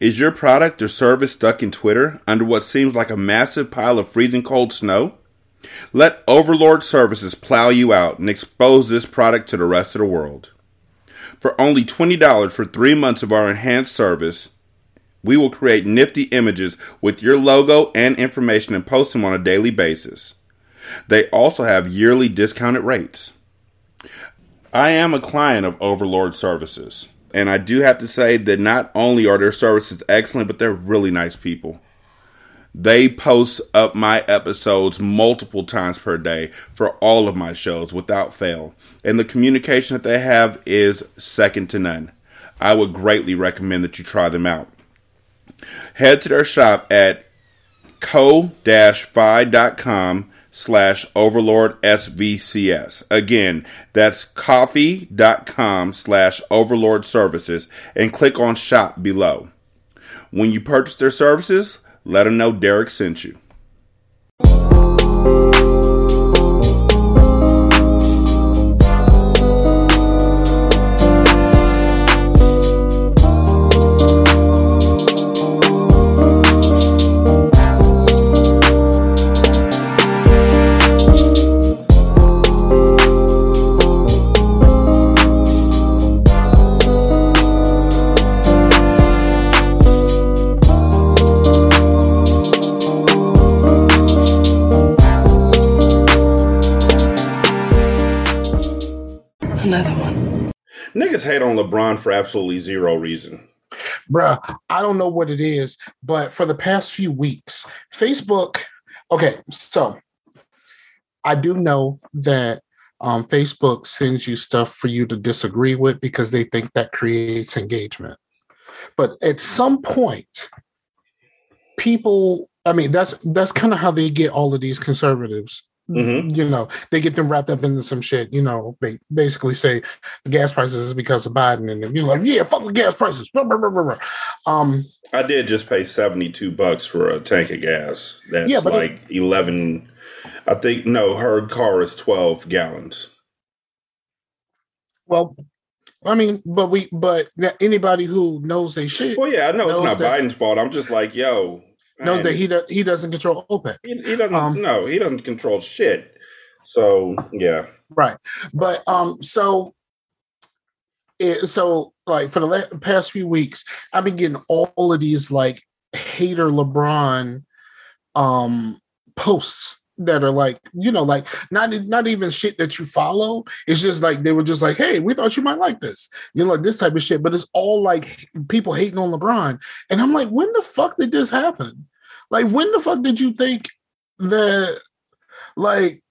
Is your product or service stuck in Twitter under what seems like a massive pile of freezing cold snow? Let Overlord Services plow you out and expose this product to the rest of the world. For only $20 for three months of our enhanced service, we will create nifty images with your logo and information and post them on a daily basis. They also have yearly discounted rates. I am a client of Overlord Services, and I do have to say that not only are their services excellent, but they're really nice people. They post up my episodes multiple times per day for all of my shows without fail, and the communication that they have is second to none. I would greatly recommend that you try them out. Head to their shop at ko-fi.com slash overlord svcs again that's ko-fi.com slash overlord services and click on shop below. When you purchase their services let them know derek sent you lebron for absolutely zero reason Bruh, I don't know what it is, but for the past few weeks, Facebook. Okay, so I do know that um, Facebook sends you stuff for you to disagree with because they think that creates engagement. But at some point, people, I mean, that's that's kind of how they get all of these conservatives. Mhm. You know, they get them wrapped up into some shit. You know, they basically say the gas prices is because of Biden, and you're like, yeah, fuck the gas prices. Um, i did just pay 72 bucks for a tank of gas that's Yeah, like 11 i think no her car is 12 gallons Well, I mean, but we, but anybody who knows they shit Well, yeah, I know it's not that- Biden's fault. I'm just like, yo, knows that he do, he doesn't control OPEC, he, he doesn't. um, no, he doesn't control shit. So yeah, right? But um, so it, so like for the la- past few weeks, I've been getting all of these like hater LeBron um posts that are like you know like not not even shit that you follow it's just like they were just like hey we thought you might like this you know like this type of shit but it's all like people hating on lebron and i'm like when the fuck did this happen like when the fuck did you think that like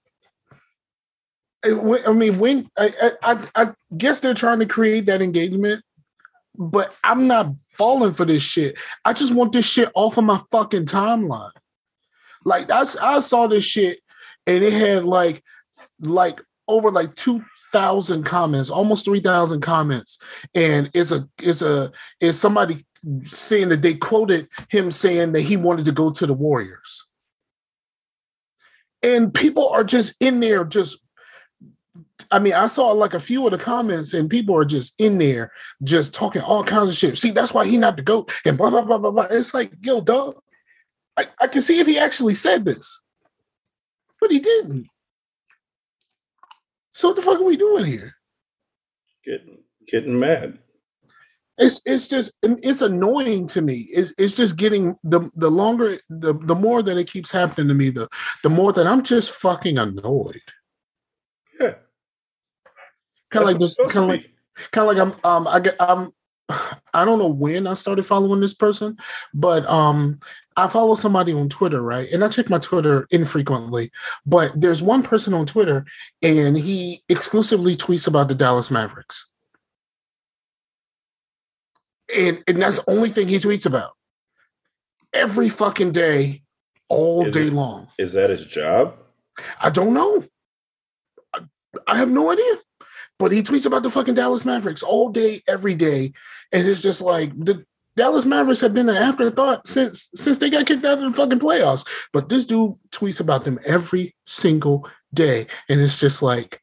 I I mean, when I, I I I guess they're trying to create that engagement, but I'm not falling for this shit. I just want this shit off of my fucking timeline. Like that's I saw this shit and it had like like over like two thousand comments, almost three thousand comments, and it's a it's a it's somebody saying that they quoted him saying that he wanted to go to the Warriors. And people are just in there just I mean, I saw like a few of the comments, and people are just in there, just talking all kinds of shit. See, that's why he not the goat, and blah blah blah blah blah. It's like, yo, dog, I, I can see if he actually said this, but he didn't. So what the fuck are we doing here? getting getting mad. It's it's just it's annoying to me. It's it's just getting the the longer the the more that it keeps happening to me, the the more that I'm just fucking annoyed. Yeah, Kind of like this, kind of like kind of like I'm um I get I'm I don't know when I started following this person, but um I follow somebody on Twitter, right? And I check my Twitter infrequently, but there's one person on Twitter and he exclusively tweets about the Dallas Mavericks. And and that's the only thing he tweets about. Every fucking day, all Is day it- long. Is that his job? I don't know. I, I have no idea. But he tweets about the fucking Dallas Mavericks all day, every day. And it's just like the Dallas Mavericks have been an afterthought since since they got kicked out of the fucking playoffs. But this dude tweets about them every single day. And it's just like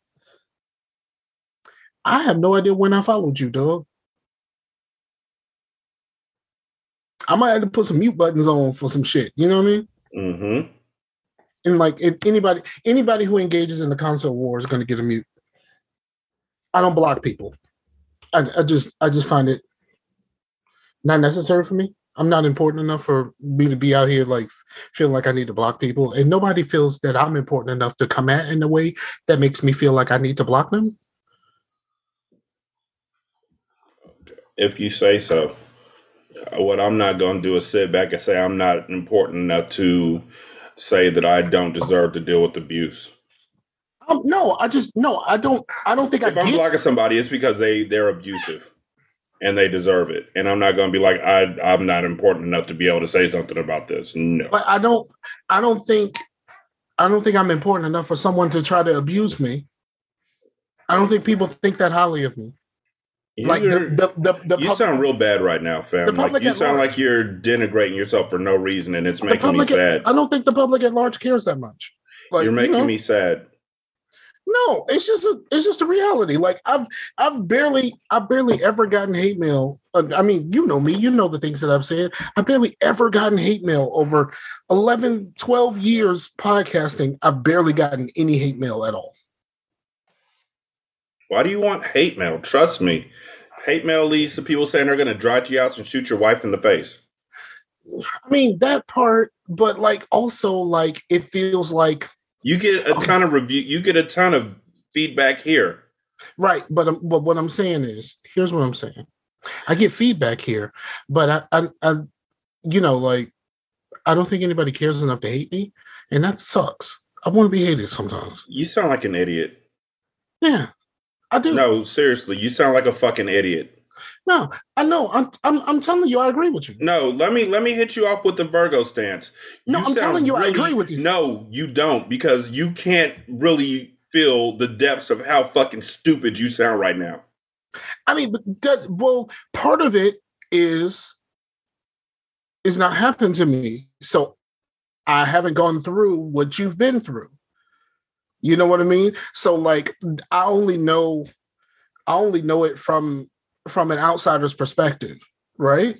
I have no idea when I followed you, dog. I might have to put some mute buttons on for some shit. You know what I mean? Mm-hmm. And like if anybody anybody who engages in the console war is going to get a mute. I don't block people. I, I just I just find it not necessary for me. I'm not important enough for me to be out here like feeling like I need to block people, and nobody feels that I'm important enough to come at in a way that makes me feel like I need to block them. If you say so. What I'm not going to do is sit back and say I'm not important enough to say that I don't deserve to deal with abuse. Um, no, I just no, I don't. I don't think If I I'm get. blocking somebody, it's because they they're abusive, and they deserve it. And I'm not going to be like I I'm not important enough to be able to say something about this. No. but I don't. I don't think. I don't think I'm important enough for someone to try to abuse me. I don't think people think that highly of me. Like the You're- the the, the you pub- sound real bad right now, fam. The Like public you at sound large. like you're denigrating yourself for no reason, and it's making me sad. I don't think the public at large cares that much. Like you're you making know? me sad. No, it's just a it's just a reality. Like I've I've barely I've barely ever gotten hate mail. Uh, I mean, you know me, you know the things that I've said. I've barely ever gotten hate mail over 11, 12 years podcasting. I've barely gotten any hate mail at all. Why do you want hate mail? Trust me, hate mail leads to people saying they're going to dry you out and shoot your wife in the face. I mean that part, but like also like it feels like You get a ton of review. You get a ton of feedback here. right. But um, but what I'm saying is, here's what I'm saying. I get feedback here, but I I, I you know like I don't think anybody cares enough to hate me, and that sucks. I want to be hated sometimes. You sound like an idiot. Yeah, I do. No, seriously, you sound like a fucking idiot. No, I know. I'm, I'm, I'm telling you, I agree with you. No, let me let me hit you off with the Virgo stance. No, I'm telling you, I agree with you. No, you don't, because you can't really feel the depths of how fucking stupid you sound right now. I mean, but that, well, part of it is is not happened to me, so I haven't gone through what you've been through. You know what I mean? So, like, I only know, I only know it from from an outsider's perspective, right?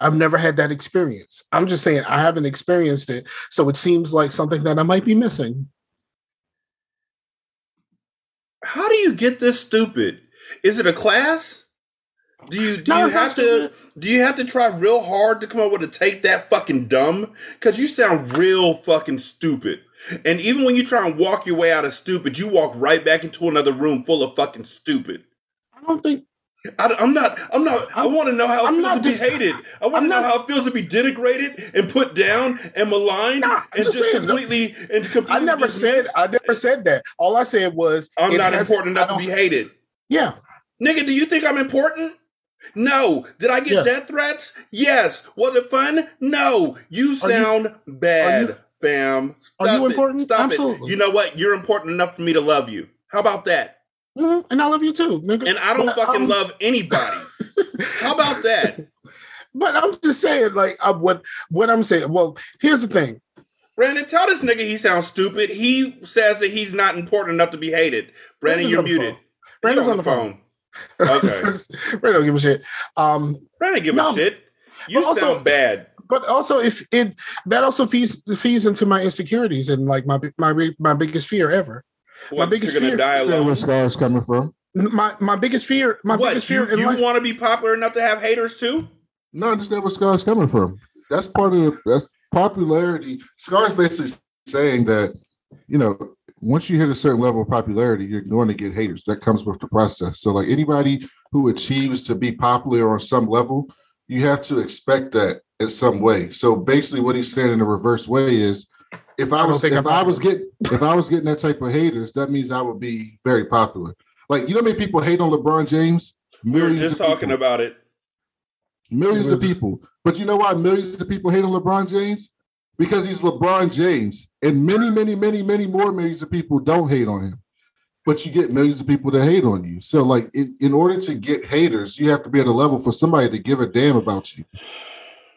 I've never had that experience. I'm just saying I haven't experienced it, so it seems like something that I might be missing. How do you get this stupid? Is it a class? Do you do No, you have to do you have to try real hard to come up with a take that fucking dumb? Cause you sound real fucking stupid. And even when you try and walk your way out of stupid, you walk right back into another room full of fucking stupid. I don't think I, am not. I'm not. I I'm- want to know how it I'm feels to be dis- hated. I want to know how it feels to be denigrated and put down and maligned Nah, and just just saying, no. completely and completely. I never said. I never said that. All I said was I'm not has- important enough to be hated. Yeah, Nigga, do you think I'm important? No. Did I get Yeah. death threats? Yes. Was it fun? No. You sound bad, you- fam. are you it. important? Stop Absolutely. it. You know what? You're important enough for me to love you. How about that? Mhm, and I love you too, nigga. And I don't But, fucking love anybody. How about that? But I'm just saying, like, I, what what I'm saying. Well, here's the thing. Brandon, tell this nigga he sounds stupid. He says that he's not important enough to be hated. Brandon, Brandon's you're muted. phone. Brandon's on the phone. Okay. Ray don't give a shit. Um, Brandon, give No. a shit. You But also- sound bad. but also, if it that also feeds feeds into my insecurities and like my my my biggest fear ever. What, biggest you're gonna fear die is Understand alone. where scars coming from. My my biggest fear. My What? biggest fear in you want to be popular enough to have haters too? No, I understand where scars coming from. That's part of that's popularity. Scars basically saying that you know once you hit a certain level of popularity, you're going to get haters. That comes with the process. So like anybody who achieves to be popular on some level, you have to expect that in some way. So basically, what he's saying in the reverse way is, if I, I was think if I'm I was getting if I was getting that type of haters, that means I would be very popular. Like you know, how many people hate on LeBron James? We were just talking people. about it. Millions of We're just- people. But you know why millions of people hate on LeBron James? Because he's LeBron James. And many, many, many, many more millions of people don't hate on him. But you get millions of people to hate on you. So, like, in, in order to get haters, you have to be at a level for somebody to give a damn about you.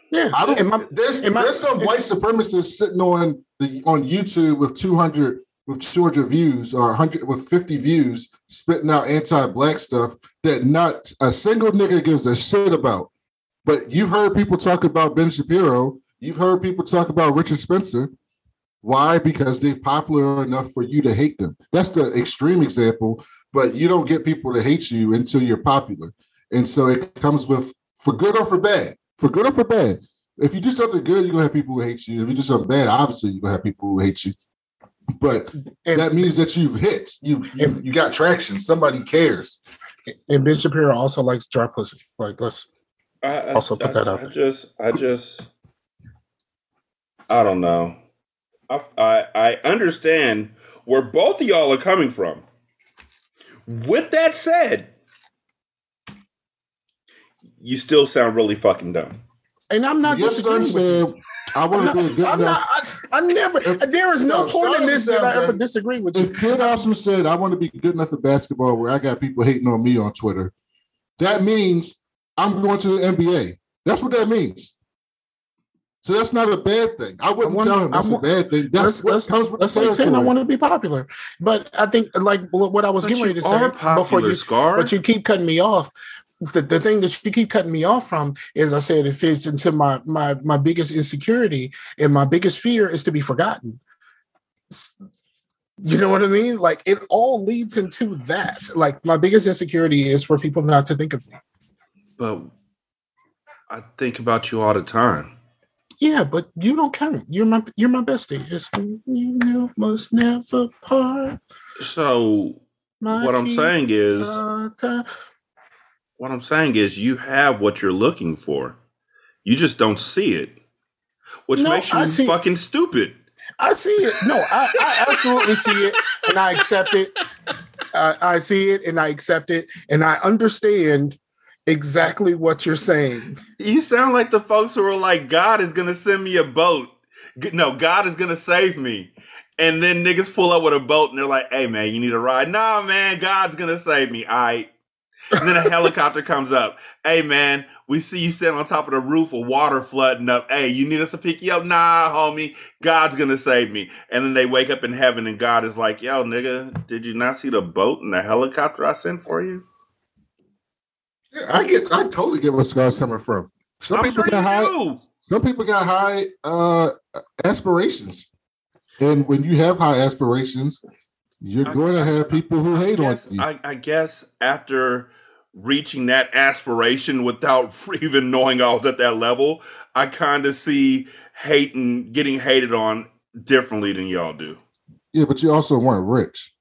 yeah, I don't. my- there's there's some white supremacists sitting on the on YouTube with 200 with 200 views or 100 with 50 views, spitting out anti-black stuff that not a single nigga gives a shit about. But you've heard people talk about Ben Shapiro. You've heard people talk about Richard Spencer. Why? Because they're popular enough for you to hate them. That's the extreme example, but you don't get people to hate you until you're popular. And so it comes with for good or for bad. For good or for bad. If you do something good, you're gonna have people who hate you. If you do something bad, obviously you're gonna have people who hate you. But And, that means that you've hit. You've you, you got traction. Somebody cares. and Ben Shapiro also likes jar pussy. Like let's I, I- Also put I- that out I there. just, I just, I don't know. I, I, I understand where both of y'all are coming from. With that said, you still sound really fucking dumb. and I'm not Your son disagreeing with you. said, "I want to be a good enough I'm enough." not. I, I never. If- there is no no, point in this that with I ever disagree with you. If Kid Awesome said, "I want to be good enough at basketball," where I got people hating on me on Twitter, that means I'm going to the NBA. That's what that means. So that's not a bad thing. I wouldn't I want- tell him that's I a want- bad thing. That's That's- what that's- comes with That's the like saying I territory. want to be popular, but I think like what I was But getting you ready to say popular, before you, Scar. but you keep cutting me off. The, the thing that you keep cutting me off from is I said it fits into my my my biggest insecurity and my biggest fear is to be forgotten. You know what I mean? Like it all leads into that. Like my biggest insecurity is for people not to think of me. But I think about you all the time. Yeah, but you don't count. You're my you're my bestie. It's you must never part. So My what I'm saying is, what I'm saying is, you have what you're looking for. You just don't see it, which No, makes you see- fucking stupid. I see it. No, I, I absolutely see it, and I accept it. Uh, I see it, and I accept it, and I understand exactly what you're saying. You sound like the folks who are like, God is gonna send me a boat. No, God is gonna save me. And then niggas pull up with a boat and they're like, hey man, you need a ride. Nah, man, God's gonna save me. All right. And then a helicopter comes up. Hey man, we see you sitting on top of the roof with water flooding up. Hey, you need us to pick you up? Nah, homie, God's gonna save me. And then they wake up in heaven and God is like, yo, nigga, did you not see the boat and the helicopter I sent for you? Yeah, I get. I totally get where Scar's coming from. Some I'm people sure got high. do. Some people got high uh, aspirations, and when you have high aspirations, you're I- going to have people who hate on you. I, I guess after reaching that aspiration without even knowing I was at that level, I kind of see hating, getting hated on differently than y'all do. yeah, but you also weren't rich.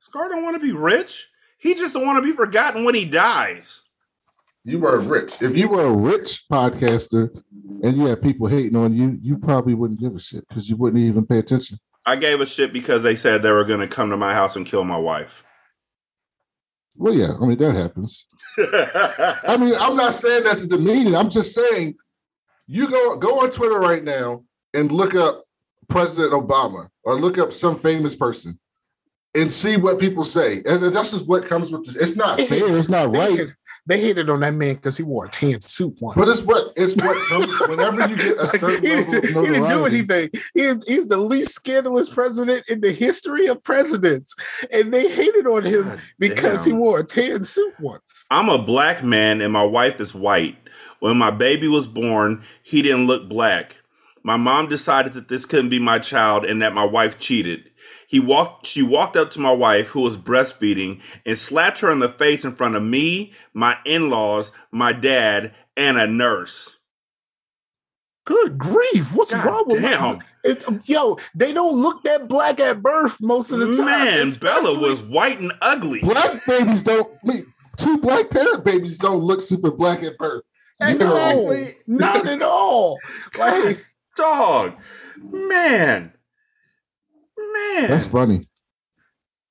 Scar don't want to be rich. He just don't want to be forgotten when he dies. You were rich. If you were a rich podcaster and you had people hating on you, you probably wouldn't give a shit because you wouldn't even pay attention. I gave a shit because they said they were going to come to my house and kill my wife. Well, yeah, I mean that happens. I mean, I'm not saying that to demean it. I'm just saying you go go on Twitter right now and look up President Obama or look up some famous person and see what people say. And that's just what comes with this. It's not fair. It's not right. hated, they hated on that man because he wore a tan suit once. But it's what it's what comes whenever you get a Like, certain he, level of didn't, he didn't do anything. He is, he's the least scandalous president in the history of presidents, and they hated on him God because damn. he wore a tan suit once. I'm a black man and my wife is white. When my baby was born, he didn't look black. My mom decided that this couldn't be my child and that my wife cheated. He walked she walked up to my wife who was breastfeeding and slapped her in the face in front of me, my in-laws, my dad, and a nurse. Good grief! What's God wrong with damn. It, yo, they don't look that black at birth most of the time. Man, Bella was white and ugly. Black babies don't I mean, two black parent babies don't look super black at birth. no, not at all. Like Dog. Man. Man. That's funny.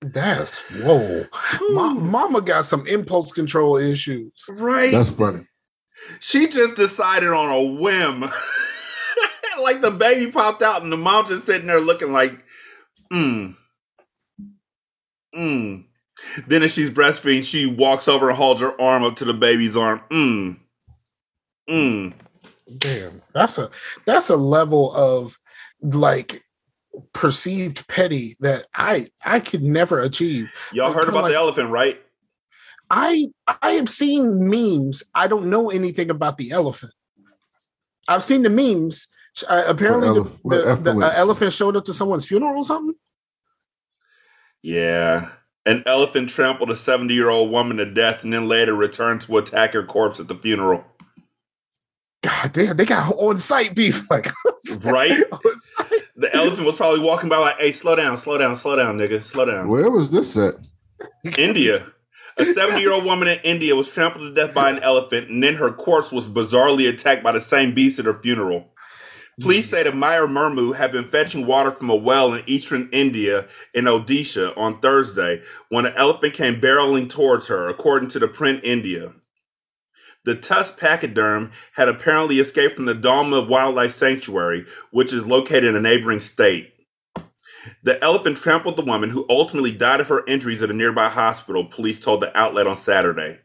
that's whoa. Ma- mama got some impulse control issues. right. That's funny. She just decided on a whim. like the baby popped out and the mom just sitting there looking like, mm. Mm. Then as she's breastfeeding, she walks over and holds her arm up to the baby's arm. Mm. Mm. Damn, that's a that's a level of like perceived petty that I I could never achieve. Y'all Well, heard about like- the elephant, right? I I have seen memes. I don't know anything about the elephant. I've seen the memes. Uh, apparently, What the, the, the, uh, elephant? elephant showed up to someone's funeral or something. Yeah. An elephant trampled a 70 year old woman to death and then later returned to attack her corpse at the funeral. God damn, they got on site beef. Like, Right? on site. The elephant was probably walking by like, hey, slow down, slow down, slow down, nigga, slow down. Where was this at? India. A 70 year old woman in India was trampled to death by an elephant, and then her corpse was bizarrely attacked by the same beast at her funeral. Police say that Maya Murmu had been fetching water from a well in eastern India in Odisha on Thursday when an elephant came barreling towards her, according to the print India. The tusk pachyderm had apparently escaped from the Dalma Wildlife Sanctuary, which is located in a neighboring state. The elephant trampled the woman, who ultimately died of her injuries at a nearby hospital, police told the outlet on Saturday.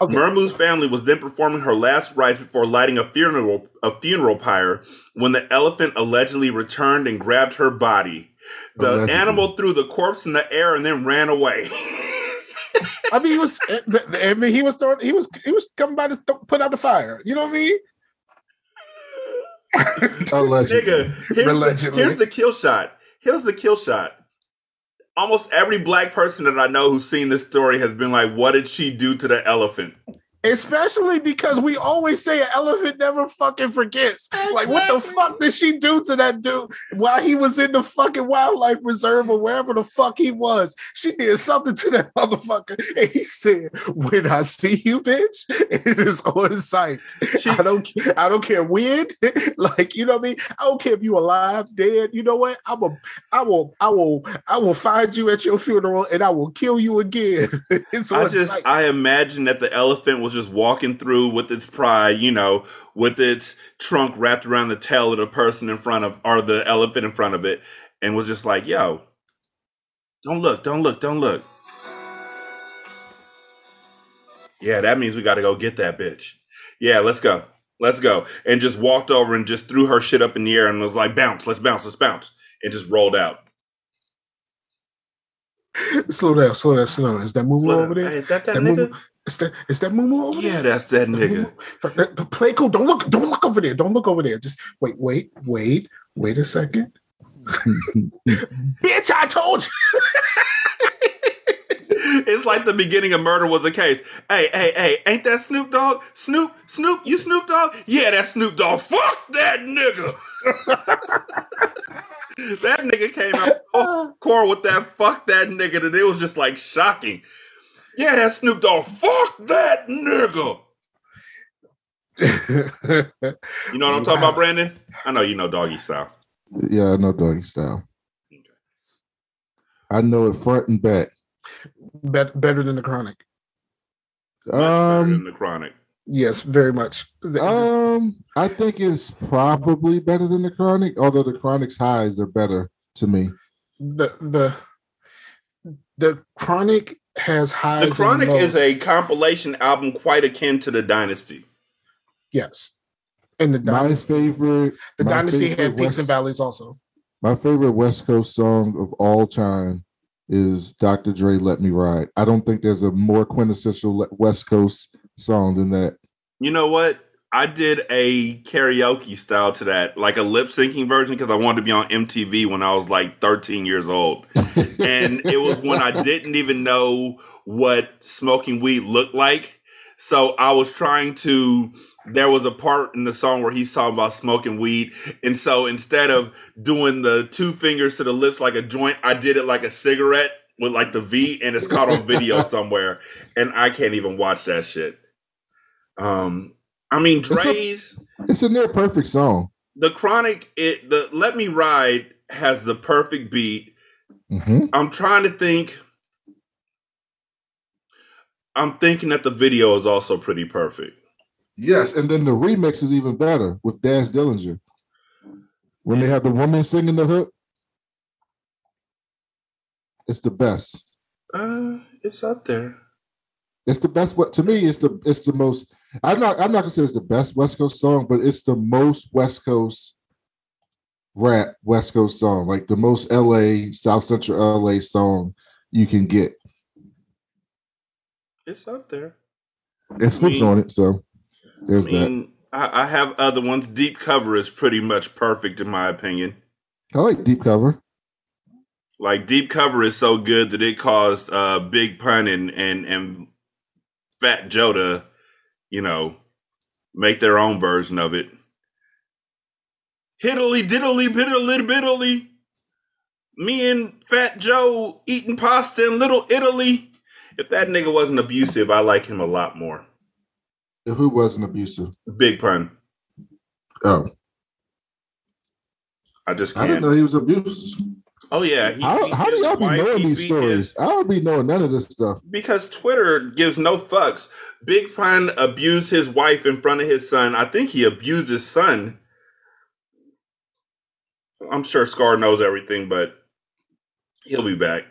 Okay. Murmu's family was then performing her last rites before lighting a funeral a funeral pyre when the elephant allegedly returned and grabbed her body. The Allegedly. animal threw the corpse in the air and then ran away. I mean, he was. I mean, he was throwing. He was. He was coming by to th- put out the fire. You know what I mean? Allegedly. Nigga, here's the, Allegedly. here's the kill shot. Here's the kill shot. Almost every black person that I know who's seen this story has been like, "What did she do to the elephant?" Especially because we always say an elephant never fucking forgets. Like, what the fuck did she do to that dude while he was in the fucking wildlife reserve or wherever the fuck he was? She did something to that motherfucker. And he said, When I see you, bitch, it is on sight. She- I don't I don't care when. like, you know what I mean? I don't care if you alive, dead. You know what? I'm a I will I will I will find you at your funeral and I will kill you again. I just sight. I imagine that the elephant was just walking through with its pride, you know, with its trunk wrapped around the tail of the person in front of or the elephant in front of it, and was just like, yo, don't look, don't look, don't look. Yeah, that means we gotta go get that bitch. Yeah, let's go. Let's go. And just walked over and just threw her shit up in the air and was like, bounce, let's bounce, let's bounce. And just rolled out. Slow down, slow down, slow down. Is that Slow over there? Hey, is that that that nigga? Is that is that Mumu over Yeah, there? that's that nigga. But Play cool. Don't look. Don't look over there. Don't look over there. Just wait. Wait. Wait. Wait a second. Bitch! I told you. it's like the beginning of Murder Was a Case. Hey, hey, hey, ain't that Snoop Dogg? Snoop, Snoop, you Snoop Dogg? Yeah, that Snoop Dogg. Fuck that nigga. that nigga came out core with that fuck that nigga that it was just like shocking. Yeah, that's Snoop Dogg. Fuck that nigga. You know what I'm talking about, Brandon? I know you know doggy style. Yeah, I know doggy style. I know it front and back. Bet, better than the chronic. Much better than Um, the chronic. Yes, very much. Um, I think it's probably better than the chronic, although the chronic's highs are better to me. the the the chronic has highs. The and Chronic is a compilation album quite akin to the Dynasty. yes, and the My dynasty, favorite, the my dynasty favorite had peaks West- and valleys also. My favorite West Coast song of all time is Dr. Dre "Let Me Ride." I don't think there's a more quintessential West Coast song than that. You know what? I did a karaoke style to that, like a lip syncing version, because I wanted to be on MTV when I was like 13 years old. And it was when I didn't even know what smoking weed looked like. So I was trying to. There was a part in the song where he's talking about smoking weed. And so instead of doing the two fingers to the lips like a joint, I did it like a cigarette with like the V, and it's caught on video somewhere. And I can't even watch that shit. Um, I mean, Dre's it's a near perfect song. the Chronic. It the Let Me Ride has the perfect beat. hmm I'm trying to think. I'm thinking that the video is also pretty perfect. Yes, and then the remix is even better with Daz Dillinger. When they have the woman singing the hook, it's the best. Uh, it's up there. It's the best. What to me, it's the it's the most. I'm not. I'm not gonna say it's the best West Coast song, but it's the most West Coast rap West Coast song, like the most LA South Central LA song you can get. It's up there. It sleeps mean- on it, so there's I mean, I, I have other ones. Deep cover is pretty much perfect in my opinion. I like deep cover. Like deep cover is so good that it caused uh Big Pun and and and Fat Joe to, you know, make their own version of it. Hiddly diddly biddly biddly. Me and Fat Joe eating pasta in Little Italy. If that nigga wasn't abusive, I like him a lot more. If who wasn't abusive? Big Pun. Oh, I just I didn't can't. know he was abusive. Oh yeah. he How, beat how do his y'all be knowing these stories? his- I don't be knowing none of this stuff. because Twitter gives no fucks. Big Pun abused his wife in front of his son. I think he abused his son. I'm sure Scar knows everything, but he'll be back.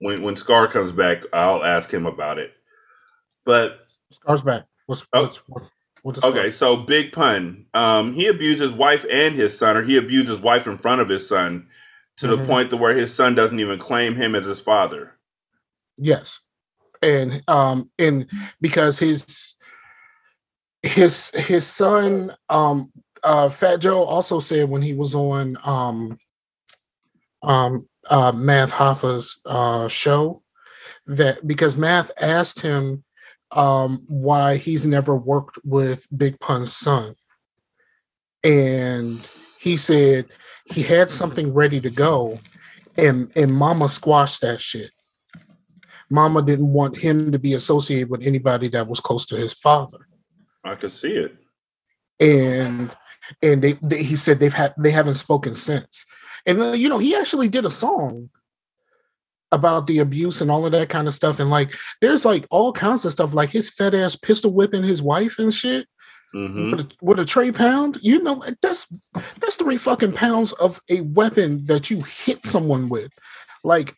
When when Scar comes back, I'll ask him about it. But Scars back. What's Oh. what's what, what okay, so Big Pun, um, he abused his wife and his son, or he abused his wife in front of his son to the Mhm. point to where his son doesn't even claim him as his father. Yes. And um and because his his his son um uh Fat Joe also said when he was on um um uh Math Hoffa's uh show that because Math asked him um why he's never worked with Big Pun's son. And he said he had something ready to go and and mama squashed that shit. Mama didn't want him to be associated with anybody that was close to his father. I could see it. And and they, they he said they've had they haven't spoken since. And then, you know, he actually did a song about the abuse and all of that kind of stuff. And like there's like all kinds of stuff, like his fat ass pistol whipping his wife and shit hmm with, a, with a tray pound. You know, that's that's three fucking pounds of a weapon that you hit someone with. Like,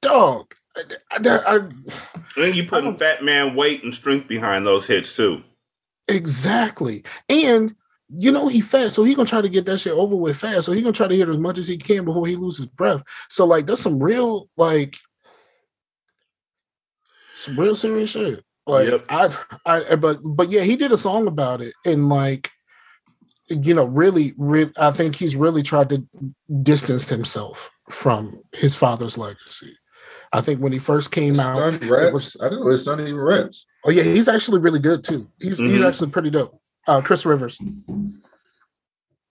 dog. I, I- I- And you putting fat man weight and strength behind those hits too. exactly. And you know he fast, so he gonna try to get that shit over with fast. So he gonna try to hit as much as he can before he loses breath. So like that's some real like some real serious shit. Like Yep. I, I, but but yeah, he did a song about it, and like, you know, really, re- I think he's really tried to distance himself from his father's legacy. I think when he first came His out, was- I didn't know his son even raps. oh yeah, he's actually really good too. He's he's Mhm. actually pretty dope. Uh, Chris Rivers.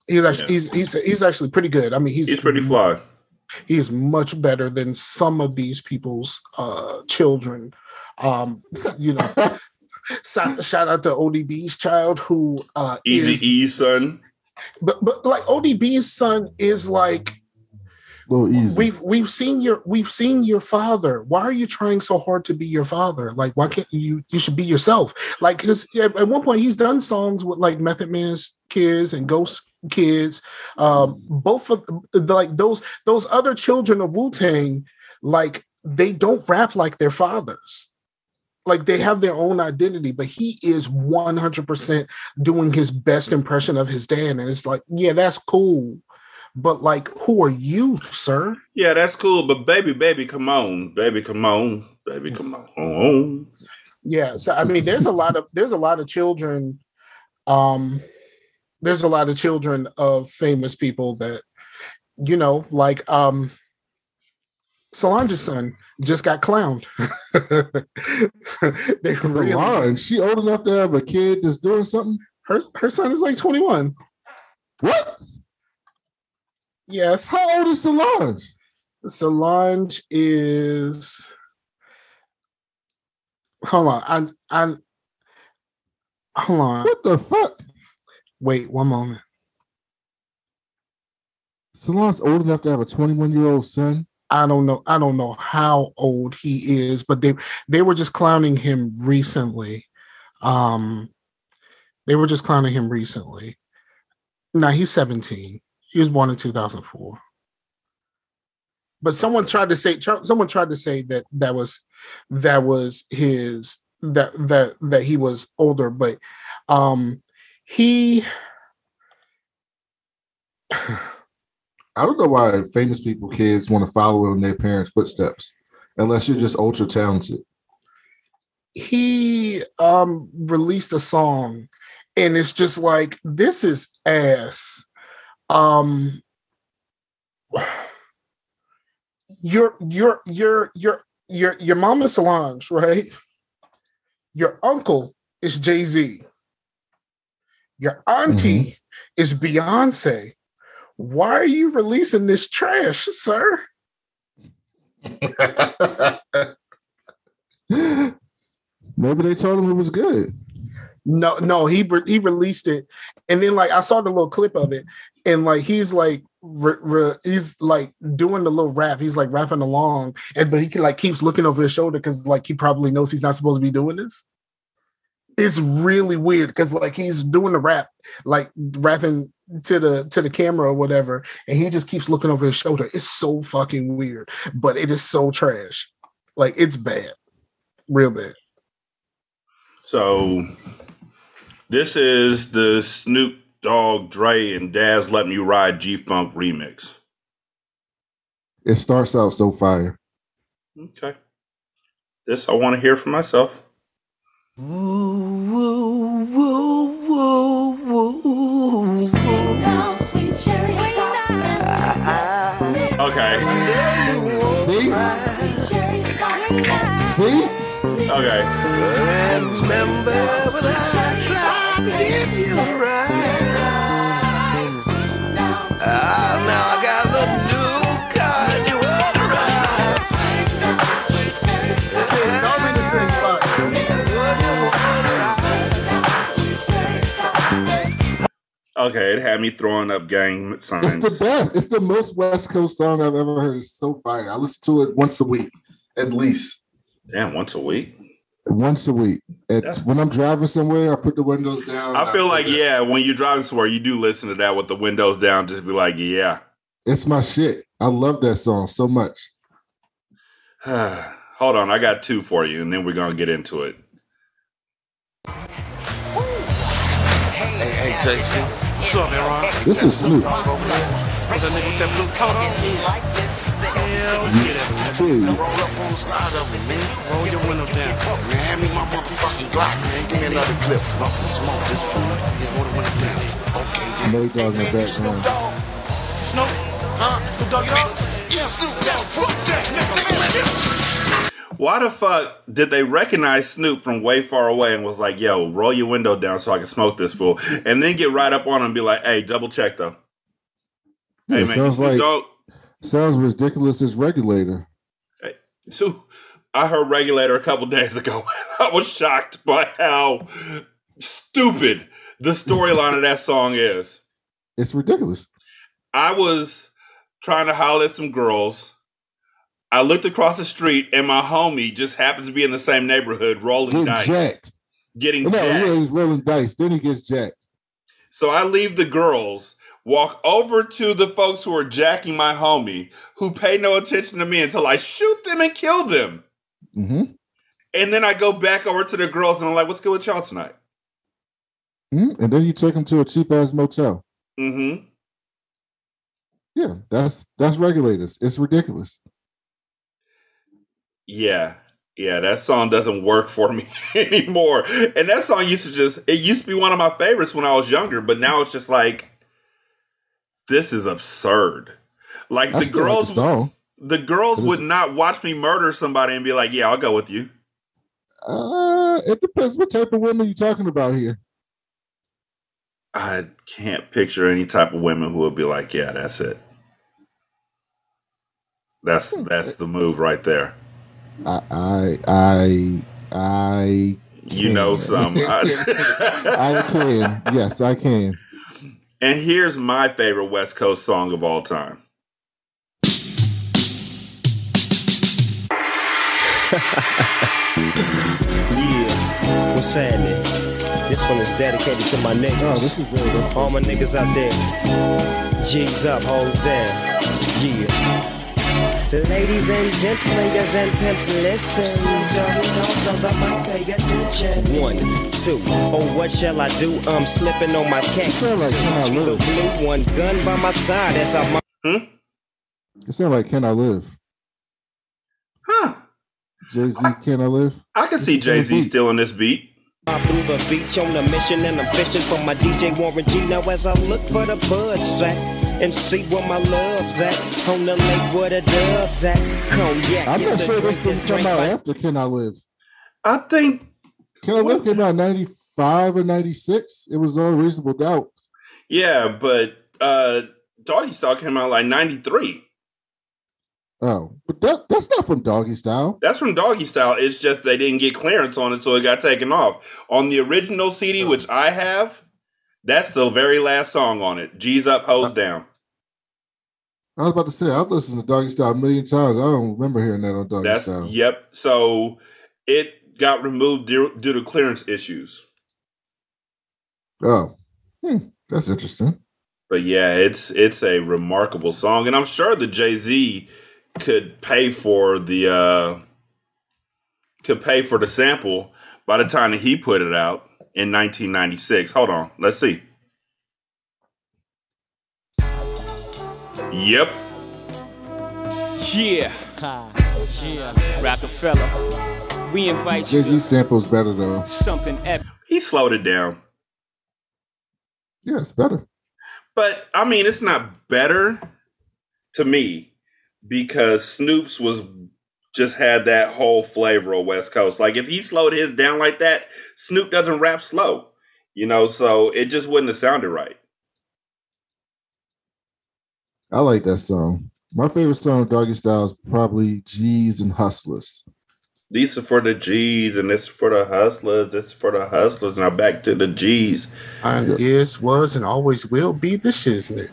He's actually Yeah. he's he's he's actually pretty good. I mean, he's He's pretty fly. he is much better than some of these people's uh children um you know shout, shout out to odb's child who uh is, Easy E son. but but like odb's son is like easy. we've we've seen your we've seen your father. Why are you trying so hard to be your father? Like why can't you you should be yourself? Like because at, at one point he's done songs with like method man's kids and ghost kids. Um both of like those those other children of wu-tang like they don't rap like their fathers like they have their own identity but he is 100% doing his best impression of his dad and it's like yeah that's cool but like who are you sir Yeah, that's cool. But baby, baby, come on, baby, come on, baby, come on. yeah so i mean there's a lot of there's a lot of children um there's a lot of children of famous people that you know like um solange's son just got clowned they really, Solange, she old enough to have a kid that's doing something? her, her son is like 21 What? yes How old is Solange? solange is hold on i'm i'm hold on What the fuck? wait one moment Solange's old enough to have a 21 year old son. I don't know. I don't know how old he is, but they they were just clowning him recently. Um, they were just clowning him recently. Now he's 17. He was born in 2004. But someone tried to say someone tried to say that that was that was his that that that he was older, but um he I don't know why famous people kids want to follow in their parents' footsteps, unless you're just ultra talented. he um released a song and it's just like this is ass. Um your your your your your your mama Solange, right? Your uncle is Jay-Z. Your auntie is Beyonce. Why are you releasing this trash, sir? Maybe they told him it was good. No, no, he re- he released it, and then like I saw the little clip of it, and like he's like re- re- he's like doing the little rap. He's like rapping along, and but he can, like keeps looking over his shoulder because like he probably knows he's not supposed to be doing this. It's really weird because like he's doing the rap, like rapping to the to the camera or whatever, and he just keeps looking over his shoulder. It's so fucking weird, but it is so trash. Like it's bad, real bad. So this is the Snoop Dogg, Dre, and Daz Letting You Ride G Funk remix. It starts out so fire. Okay. This I want to hear for myself. Okay. See? See? Okay. Remember when I tried to give you a ride? Okay, it had me throwing up gang signs. It's the best. It's the most West Coast song I've ever heard. It's so fire. I listen to it once a week, at least. Damn, once a week. Once a week. At, when I'm driving somewhere, I put the windows down. I feel like yeah, when you're driving somewhere, you do listen to that with the windows down. Just be like, yeah. It's my shit. I love that song so much. Hold on, I got two for you, and then we're gonna get into it. Hey, hey, Jason. What's up, Aaron? This is Snoop. That nigga with that blue coat on? Hell yeah. Dude, Roll up on the side of it, man. Roll your window down. Man, hand me my motherfucking Glock, man. Give me another clip. I'm finna smoke this fool. Yeah, roll the window down. Okay, yeah. Nate Dogg in the Hey, Snoop background. Snoop? Huh? Snoop Dogg, you? Yeah, Snoop Dogg. Fuck that, nigga. Why the fuck did they recognize Snoop from way far away and was like, "Yo, roll your window down so I can smoke this fool," and then get right up on him and be like, "Hey, double check though." Yeah, hey man, sounds like sounds ridiculous as regulator. Hey, So I heard Regulator a couple days ago. I was shocked by how stupid the storyline of that song is. It's ridiculous. I was trying to holler at some girls. I looked across the street and my homie just happens to be in the same neighborhood rolling Getting dice. jacked. Getting No, jacked. yeah, he's rolling dice. Then he gets jacked. So I leave the girls, walk over to the folks who are jacking my homie, who pay no attention to me until I shoot them and kill them. hmm And then I go back over to the girls and I'm like, what's good with y'all tonight? hmm And then you take them to a cheap ass motel. Mm-hmm. Yeah, that's that's regulators. It's ridiculous. Yeah. Yeah, that song doesn't work for me anymore. And that song used to just it used to be one of my favorites when I was younger, but now it's just like this is absurd. Like I the still like girls the the girls is- would not watch me murder somebody and be like, "Yeah, I'll go with you." Uh, it depends what type of women you're talking about here. I can't picture any type of women who would be like, "Yeah, that's it." That's that's the move right there. I I I I You know can. some. I can. Yes, I can. and here's my favorite West Coast song of all time. Yeah, what's happening? This one is dedicated to my niggas. Oh, this is very that's All my niggas out there. G's up, hold down. Yeah. Ladies and gents, players and pimps, listen. Pay attention. One, two. Oh, what shall I do? I'm slipping on my cat. sound like Can I Live. blue, one gun by my side. That's how my Hmm? It sounds like Can I Live? Huh? Jay Z, Can I Live? I can see Jay Z still in this beat. I'm through the beach on a mission and I'm fishing for my DJ Warren G. Now as I look for the buds at and see where my love's at on the lake where the doves at. Cognac I'm not sure this drink going that's to come out after Can I Live. I think Can I Live came out 95 or 96. It was on Reasonable Doubt. yeah, but uh Doggy Style came out like 93. Oh, but that that's not from Doggy Style. That's from Doggy Style. It's just they didn't get clearance on it, so it got taken off. On the original CD, which I have, that's the very last song on it. G's up, hoes down. I was about to say I've listened to Doggy Style a million times. I don't remember hearing that on Doggy That's Style. yep. So it got removed due, due to clearance issues. Oh, hmm, that's interesting. But yeah, it's it's a remarkable song, and I'm sure the Jay Z could pay for the uh could pay for the sample by the time that he put it out in 1996. Hold on, let's see. Yep, Yeah. Yeah. Rockefeller. We invite Jay you Z samples better though. something epic. he slowed it down, Yeah, it's better. but I mean, it's not better to me because Snoop's was just had that whole flavor of West Coast. Like if he slowed his down like that, Snoop doesn't rap slow, you know, so it just wouldn't have sounded right. I like that song. My favorite song of Doggy Style is probably G's and Hustlers. These are for the G's and this is for the hustlers. This is for the hustlers. Now back to the G's. And is, was, and always will be the shiznit.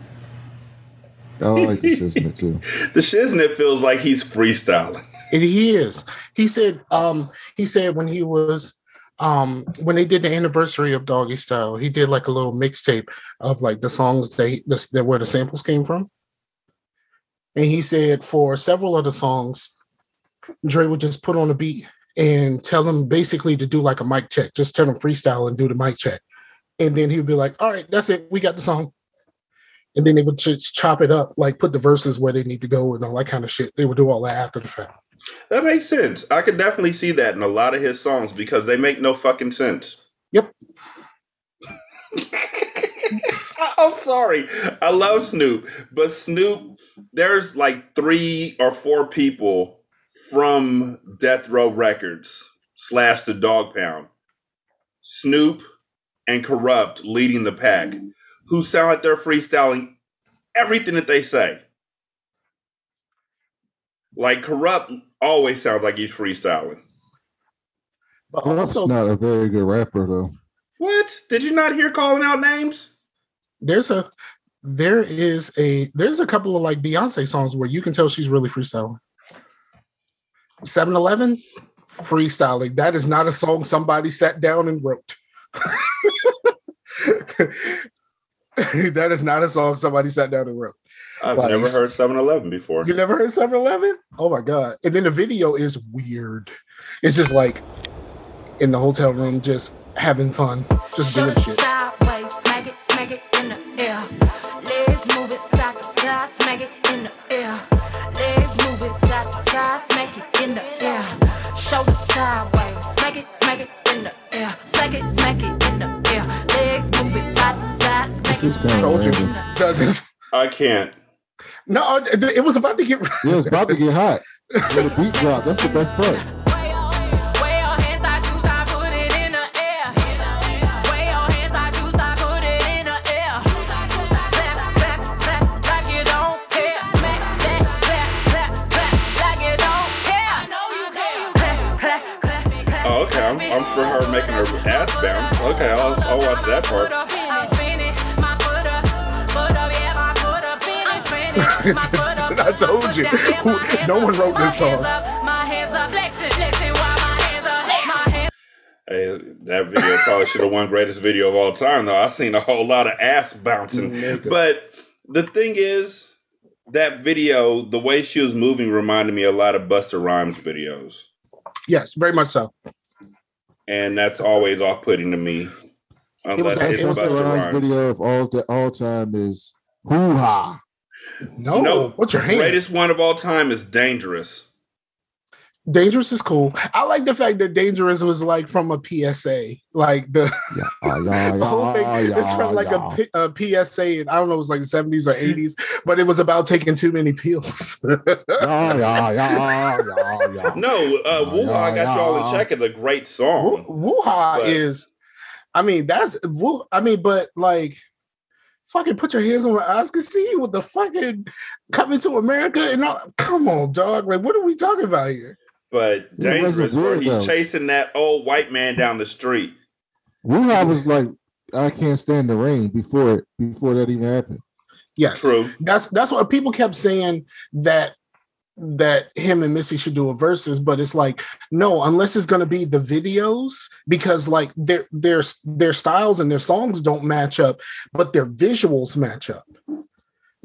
I like the isn't too? The shiznit feels like he's freestyling. And he is. He said, um, he said when he was um when they did the anniversary of Doggy Style, he did like a little mixtape of like the songs they the, the where the samples came from. And he said for several of the songs, Dre would just put on a beat and tell him basically to do like a mic check, just tell him freestyle and do the mic check. And then he would be like, all right, that's it. We got the song. And then they would just chop it up, like put the verses where they need to go and all that kind of shit. They would do all that after the fact. That makes sense. I could definitely see that in a lot of his songs because they make no fucking sense. Yep. I'm sorry. I love Snoop, but Snoop, there's like three or four people from Death Row Records slash the Dogg Pound, Snoop and Kurupt leading the pack, who sound like they're freestyling everything that they say. Like Kurupt always sounds like he's freestyling. But also, not a very good rapper though. What? Did you not hear calling out names? There's a there is a there's a couple of like Beyonce songs where you can tell she's really freestyling. 7-Eleven, freestyling. That is not a song somebody sat down and wrote. that is not a song somebody sat down and wrote. I've Like, never heard 7 Eleven before. You never heard 7-Eleven? Oh my god. And then the video is weird. It's just like in the hotel room just having fun, just Show doing it shit. Air. Legs move it side to side, smack it in the air. Legs move it side to side, smack it in the air. Shoulder sideways, smack it, smack it in the air. Smack it, smack it in the air. Legs move it side to side, smack This it is kinda Told you. in Does it? I can't. No, it it was about to get. Yeah, it's about to get hot. When the beat drop, that's the best part. I'm, I'm for her making her ass bounce. Okay, I'll, I'll watch that part. I'm spinning my foot up, foot up, yeah, my foot up. I'm spinning my foot up. I told you. No one wrote this song. My hands up, my hands up, flexing, flexing while my hands up, my hands Hey, that video probably should have won greatest video of all time, though. I've seen a whole lot of ass bouncing. Nigga. But the thing is, that video, the way she was moving reminded me a lot of Busta Rhymes videos. Yes, very much so. And that's always off putting to me. Unless it's it was Busta Buster Rhymes Rhymes. video of all the all time is hoo ha. No, No, what's your hands? Greatest one of all time is Dangerous. Dangerous is cool. I like the fact that Dangerous was like from a PSA, like the, Yeah, yeah, the whole thing. yeah, it's from like yeah. a, P- a PSA, and I don't know, it was like the seventies or eighties, but it was about taking too many pills. Yeah, yeah, yeah, yeah, yeah. No, uh, Yeah, Woo Hah got y'all in check is a great Wu- song. Woo Hah But- is, I mean, that's Wu. I mean, but like, fucking put your hands on my eyes, can see with the fucking coming to America and all. Come on, dog. Like, what are we talking about here? But Yeah, it dangerous where he's though. chasing that old white man down the street. Woo Hah was like, I can't stand the rain before it before that even happened. Yes, True. that's that's what people kept saying that that him and Missy should do a verses, but it's like no, unless it's going to be the videos because like their their their styles and their songs don't match up, but their visuals match up.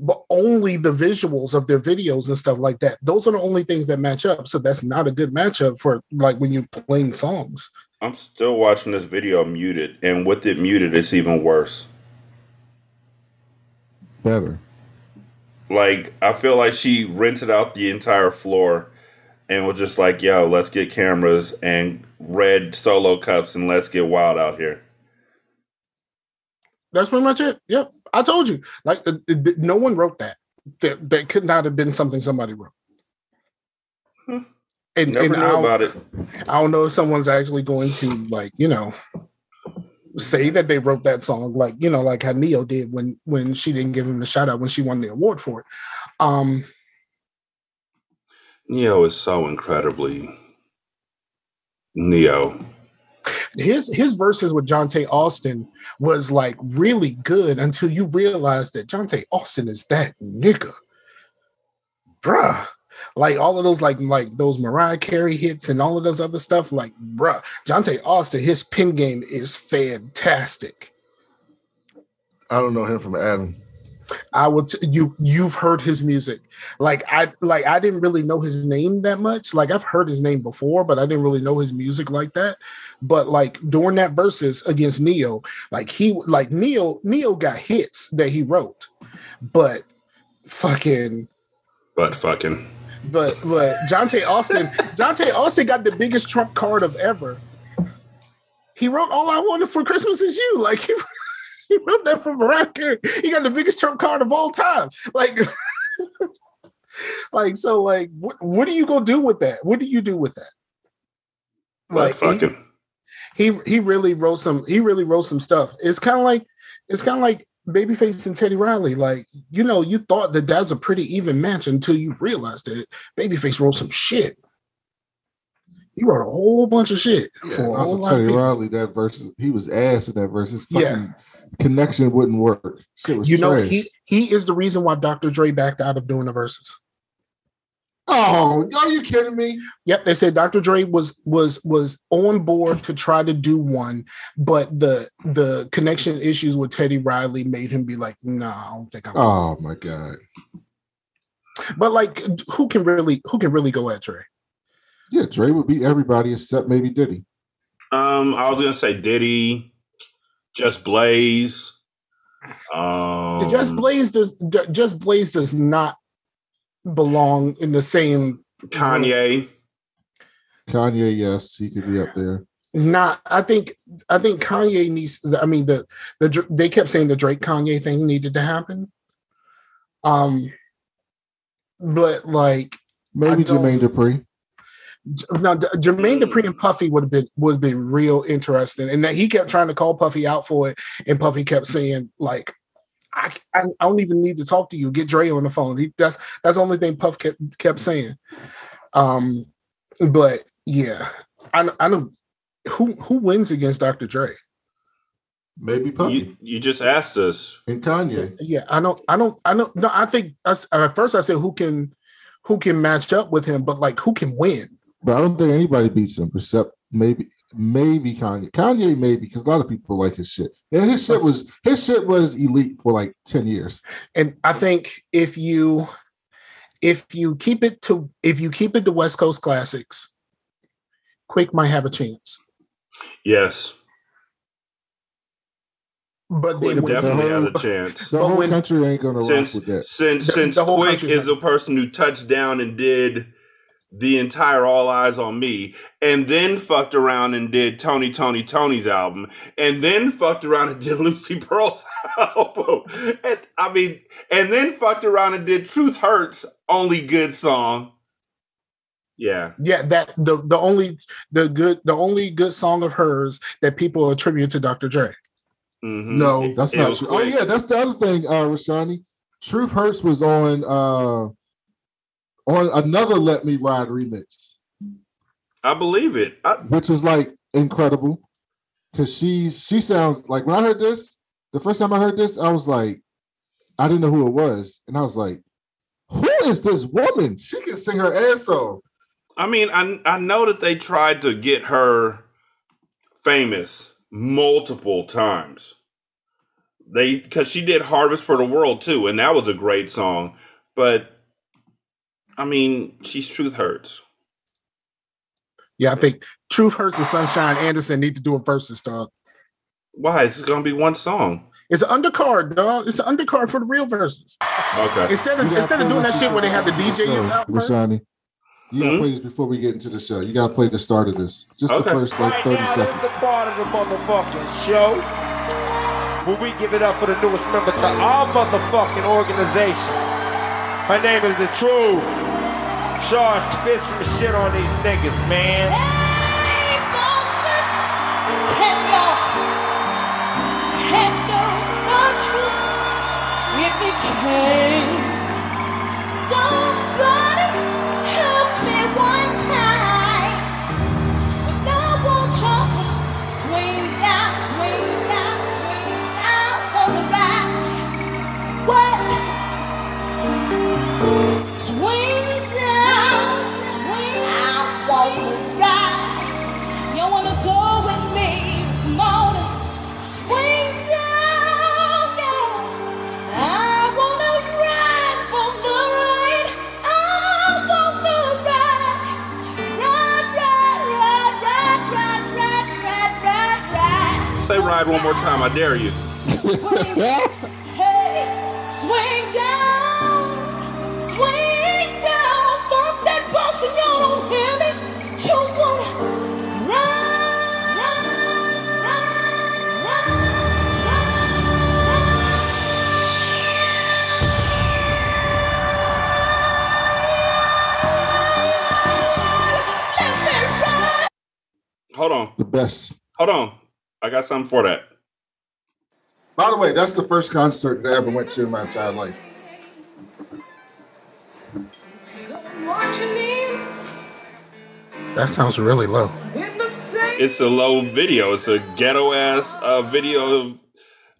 But only the visuals of their videos and stuff like that. Those are the only things that match up. So that's not a good matchup for like when you're playing songs. I'm still watching this video muted, and with it muted, it's even worse. Better. Like I feel like she rented out the entire floor and was just like, "Yo, let's get cameras and red solo cups and let's get wild out here." That's pretty much it. Yep. I told you. Like the, the- no one wrote that. That that could not have been something somebody wrote. Hmm. And, Never and I, knew don't, about it. I don't know if someone's actually going to like, you know, say that they wrote that song, like, you know, like how Ne-Yo did when when she didn't give him the shout out when she won the award for it. Um, Ne-Yo is so incredibly Ne-Yo. His his verses with Johntá Austin was like really good until you realize that Johntá Austin is that nigga. Bruh. Like all of those like like those Mariah Carey hits and all of those other stuff, like bruh, Johntá Austin, his pin game is fantastic. I don't know him from Adam. I would t- you you've heard his music. Like I like I didn't really know his name that much. Like I've heard his name before, but I didn't really know his music like that. But like during that verses against Ne-Yo, like he like Ne-Yo Ne-Yo got hits that he wrote, but fucking But fucking but but Johntá Austin Johntá Austin got the biggest trump card of ever. He wrote "All I Wanted for Christmas Is You." Like he, he wrote that for Mariah Carey. He got the biggest trump card of all time. Like, like so. Like, what what are you gonna do with that? What do you do with that? but Like, fucking he he really wrote some he really wrote some stuff it's kind of like it's kind of like babyface and teddy riley like you know you thought that that's a pretty even match until you realized that babyface wrote some shit he wrote a whole bunch of shit Yeah, for a and whole also lot Teddy. Riley, that versus he was ass in that versus. Fucking Yeah. Connection wouldn't work. Shit was you know trash. he he is the reason why dr dre backed out of doing the verses Oh, are you kidding me? Yep, they said Dr. Dre was was was on board to try to do one, but the the connection issues with Teddy Riley made him be like, "No, nah, I don't think I'm." Oh my god. But like, who can really who can really go at Dre? Yeah, Dre would beat everybody except maybe Diddy. um I was gonna say Diddy, Just Blaze. Um Just Blaze does Just Blaze does not belong in the same. Kanye. Kanye, yes, he could be up there. Not, I think I think Kanye needs. I mean, the the Dr- they kept saying the Drake Kanye thing needed to happen. Um, but like Maybe don't- Jermaine Dupri. Now J- Jermaine Dupri and Puffy would have been would have been real interesting, and that he kept trying to call Puffy out for it, and Puffy kept saying like, "I I, I don't even need to talk to you. Get Dre on the phone." He, that's that's the only thing Puff kept kept saying. Um, but yeah, I kn- I know who who wins against Dr. Dre. Maybe Puffy You you just asked us. and Kanye. Yeah, I don't I don't I don't no. I think I s at first I said who can who can match up with him, but like who can win? But I don't think anybody beats him except maybe maybe Kanye. Kanye maybe because a lot of people like his shit. And his shit was his shit was elite for like 10 years. and I think if you if you keep it to if you keep it to West Coast classics, Quik might have a chance. Yes. But Quik then when, definitely whole- has a chance. The whole when- country ain't gonna since rock with that. since The- since the Quik is the person who touched down and did the entire All Eyez on Me, and then fucked around and did Tony Tony Tony's album, and then fucked around and did Lucy Pearl's album. And, I mean, and then fucked around and did Truth Hurts only good song. Yeah. Yeah, that the the only the good the only good song of hers that people attribute to Dr. Dre. Mhm. No, that's it not was true. Oh yeah, that's the other thing, uh Rashani. Truth Hurts was on uh on another Let Me Ride remix, I believe it. I, which is like incredible. Cause she she sounds like when I heard this, the first time I heard this, I was like, I didn't know who it was. And I was like, who is this woman? She can sing her ass off. I mean, I I know that they tried to get her famous multiple times. They because she did "Harvest for the World" too, and that was a great song. But I mean, she's truth hurts. Yeah, I think Truth Hurts and Sunshine Anderson need to do a versus, dog. Why? It's gonna be one song. It's an undercard, dog. It's an undercard for the real verses. Okay. Instead of instead of doing that shit where they have the before we get DJs into out first. Rashani. You gotta Hmm? play this before we get into the show. You gotta play the start of this. Just Okay. the first like Right 30 now, this is the part of the motherfucking show where we give it up for the newest member to our motherfucking organization. Her name is The Truth. Shaw spit some shit on these niggas, man. Hey, Boston, can y'all handle the truth? Can, somebody ride, ride. One more time. I dare you. Hey, swing down, swing down. Fuck that boss and y'all don't hear me. You wanna ride, ride, ride. Hold on. The best. Hold on. I got something for that. By the way, that's the first concert that I ever went to in my entire life. That sounds really low. It's a low video. It's a ghetto ass uh, video of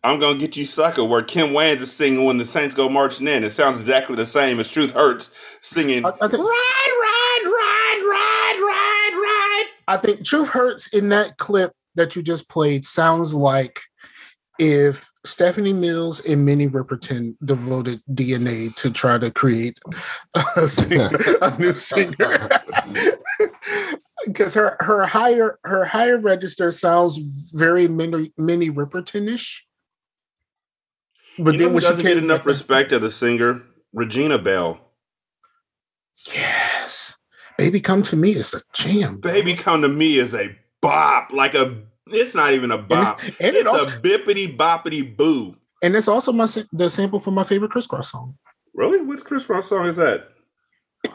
"I'm Gonna Get You Sucker," where Kim Wayans is singing when the Saints go marching in. It sounds exactly the same as Truth Hurts singing. I, I think Ride, ride, ride, ride, ride, ride. I think Truth Hurts in that clip that you just played sounds like if Stephanie Mills and Minnie Riperton devoted DNA to try to create a, singer, a new singer. Because her her higher her higher register sounds very Minnie, Minnie Riperton-ish. But you then when she doesn't get enough respect as a singer? Regina Belle. yes, baby, come to me is a jam. Baby Come to Me is a bop. Like a, it's not even a bop. and it it's also- a bippity boppity boo. And it's also my the sample for my favorite Kris Kross song. Really? Which Chris Brown song is that?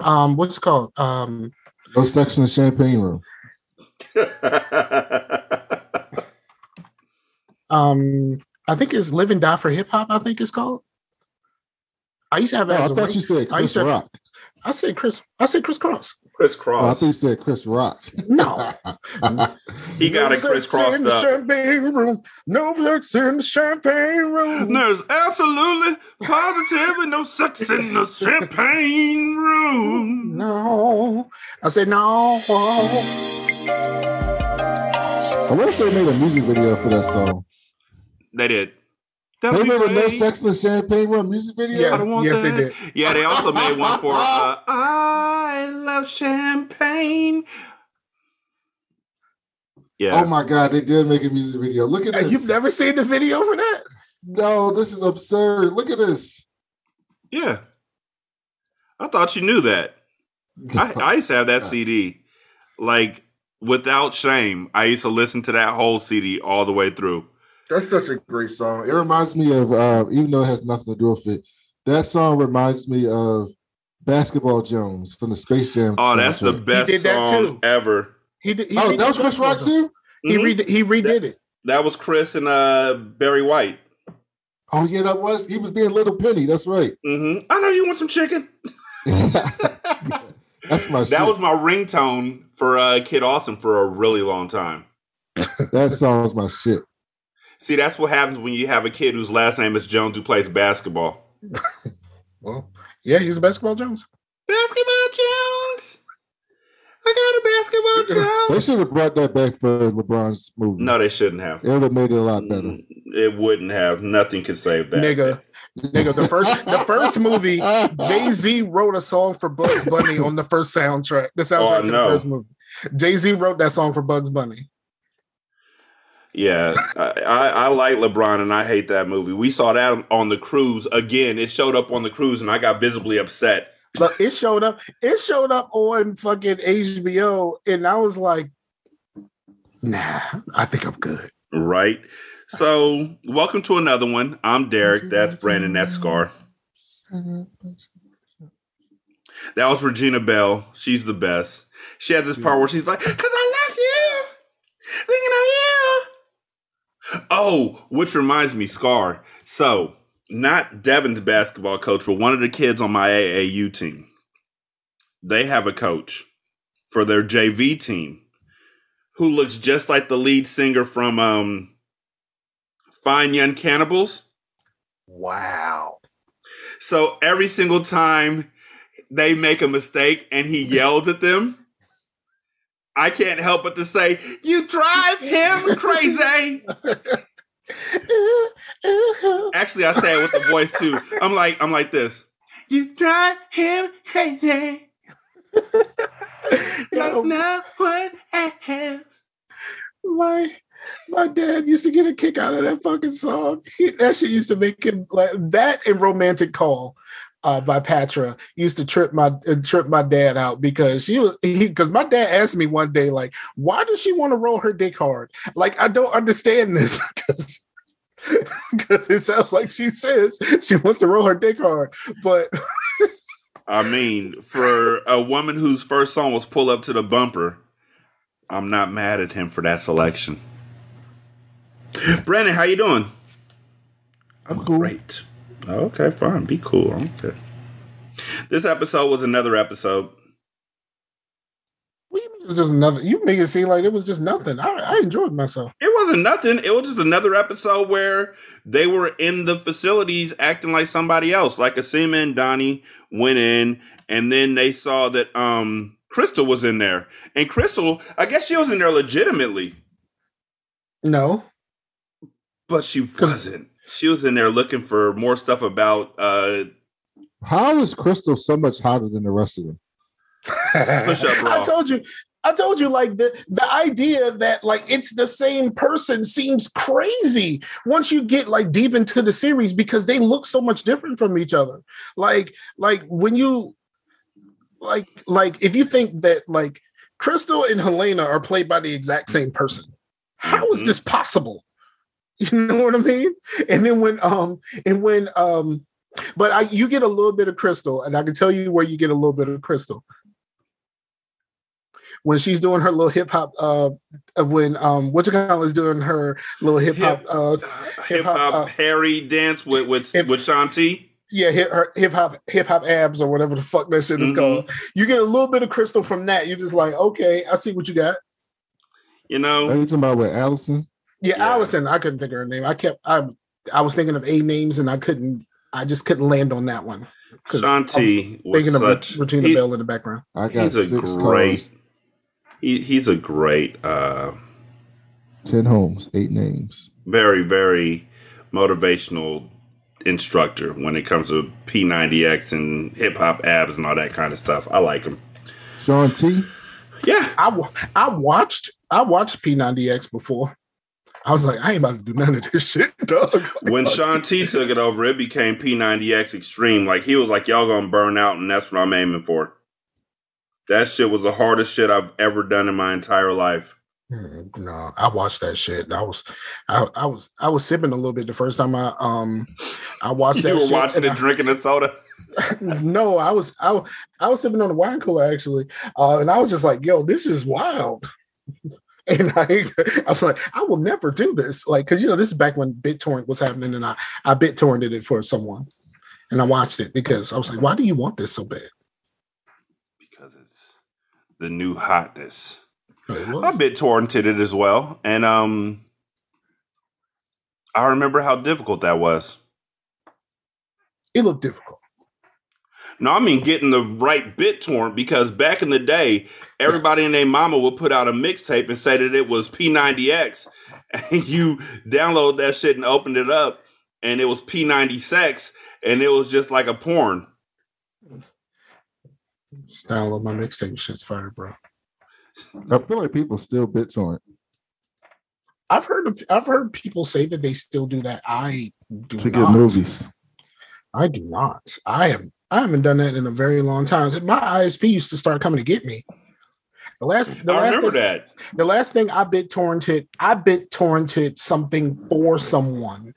Um, what's it called? Um, No sex in the champagne room. um, I think it's "Live and Die for Hip Hop." I think it's called. I used to have. Oh, it I as a thought ring- you said I used to- Rock. I said Chris. I said Kris Kross. Chris Oh, I think thought you said Chris Rock. No, he got it No Chris sex in the up. champagne room. No sex in the champagne room. There's absolutely, positively no sex in the champagne room. No, I said no. I wonder if they made a music video for that song. They did. They That'd made a No great. Sex in the Champagne Room music video? Yeah. I don't want Yes, they did. Yeah, they also made one for uh, I love champagne. Yeah. Oh my god, they did make a music video. Look at And this. You've never seen the video for that? no, this is absurd. Look at this. yeah. I thought you knew that. I, I used to have that CD. Like without shame, I used to listen to that whole CD all the way through. That's such a great song. It reminds me of, uh, even though it has nothing to do with it, that song reminds me of Basketball Jones from the Space Jam. Oh, that's the soundtrack. best did that song too. ever. He did. He Oh, redid that was Chris Rock too. He Mhm. redid. He redid it. That was Chris and uh Barry White. Oh yeah, that was he was being Little Penny. That's right. hmm I know you want some chicken. that's my. That shit. was my ringtone for uh, Kid Awesome for a really long time. that song was my shit. See, that's what happens when you have a kid whose last name is Jones who plays basketball. Well, yeah, he's a basketball Jones. Basketball Jones. I got a basketball Jones. They should have brought that back for LeBron's movie. No, they shouldn't have. it would have made it a lot better. Mm, It wouldn't have. Nothing could save that. Nigga, nigga, the first the first movie, Jay Z wrote a song for Bugs Bunny on the first soundtrack. The soundtrack Oh, to no. the first movie. Jay Z wrote that song for Bugs Bunny. Yeah, I, I, like LeBron and I hate that movie. We saw that on the cruise again. It showed up on the cruise and I got visibly upset. But it showed up. It showed up on fucking HBO, and I was like, Nah, I think I'm good. Right. So, welcome to another one. I'm Derek. That's Brandon. That's Scar. That was Regina Belle. She's the best. She has this part where she's like, "Cause I love you, thinking of you." Oh, which reminds me, Scar. So, not Devin's basketball coach, but one of the kids on my AAU team. They have a coach for their JV team who looks just like the lead singer from um, Fine Young Cannibals. Wow. So every single time they make a mistake and he yells at them, I can't help but to say, You drive him crazy. Actually, I say it with the voice too. I'm like, I'm like this. You drive him crazy. Like no one else. my my dad used to get a kick out of that fucking song. He, that shit used to make him like that and "Romantic Call" uh, by Patra used to trip my uh, trip my dad out because she was because my dad asked me one day like, why does she want to roll her dick hard? Like I don't understand this because. Because it sounds like she says she wants to roll her dick hard, but I mean, for a woman whose first song was "Pull Up to the Bumper," I'm not mad at him for that selection. Brandon, how you doing? I'm cool. Great. Okay, fine. Be cool. Okay. This episode was another episode. what do you mean it was just another. You make it seem like it was just nothing. I, I enjoyed myself. It wasn't nothing. It was just another episode where they were in the facilities acting like somebody else. Like Cosima and Donnie went in, and then they saw that um Krystal was in there. And Krystal, I guess she was in there legitimately. No, But she wasn't. She was in there looking for more stuff about uh How is Krystal so much hotter than the rest of them? Push up. I told you. I told you, like the the idea that like it's the same person seems crazy once you get like deep into the series because they look so much different from each other. Like, like when you like like if you think that like Krystal and Helena are played by the exact same person, how is Mhm. this possible? You know what I mean? And then when um and when um but I you get a little bit of Krystal, and I can tell you where you get a little bit of Krystal when she's doing her little hip hop uh of when um what you call is doing her little hip hop uh hip hop uh, Harry dance with with hip- with Shaun T. yeah hip her hip hop hip hop abs or whatever the fuck that shit is Mhm. called. You get a little bit of Krystal from that. You're just like, okay, I see what you got. You Are know, you talking about with Alison? Yeah, Yeah. Alison, I couldn't think of her name. I kept I I was thinking of A names and I couldn't I just couldn't land on that one. 'Cause I was Shaun T was thinking of such. Regina he- Bell in the background. I got he's a six great. cars, He, he's a great, uh, ten homes, eight names. very very motivational instructor when it comes to P90X and hip hop abs and all that kind of stuff. I like him. Shaun T. Yeah, I I watched I watched P90X before. I was like, I ain't about to do none of this shit, dog. when Shaun T took it over, it became P90X Extreme. Like he was like, "Y'all gonna burn out," and that's what I'm aiming for. That shit was the hardest shit I've ever done in my entire life. Mm, No, I watched that shit. I was, I, I was, I was sipping a little bit the first time I, um, I watched that. You were watching it, I- drinking a soda. no, I was, I, I was sipping on a wine cooler actually, uh, and I was just like, "Yo, this is wild." And I, I was like, I will never do this, like, because you know, this is back when BitTorrent was happening, and I, I BitTorrented it for someone, and I watched it because I was like, why do you want this so bad? Because it's the new hotness. I was. bit torrented it as well. And um I remember how difficult that was. It looked difficult. No, I mean getting the right bit torrent because back in the day, everybody and their mama would put out a mixtape and say that it was P90X. And you download that shit and opened it up, and it was P90 sex, and it was just like a porn. Just download my mixtape. Shit's fire, bro. I feel like people still BitTorrent I've heard of, I've heard people say that they still do that. I do to not. get movies. I do not. I have I haven't done that in a very long time. My ISP used to start coming to get me. The last the I last remember thing, that. the last thing I bit torrented, I bit torrented something for someone.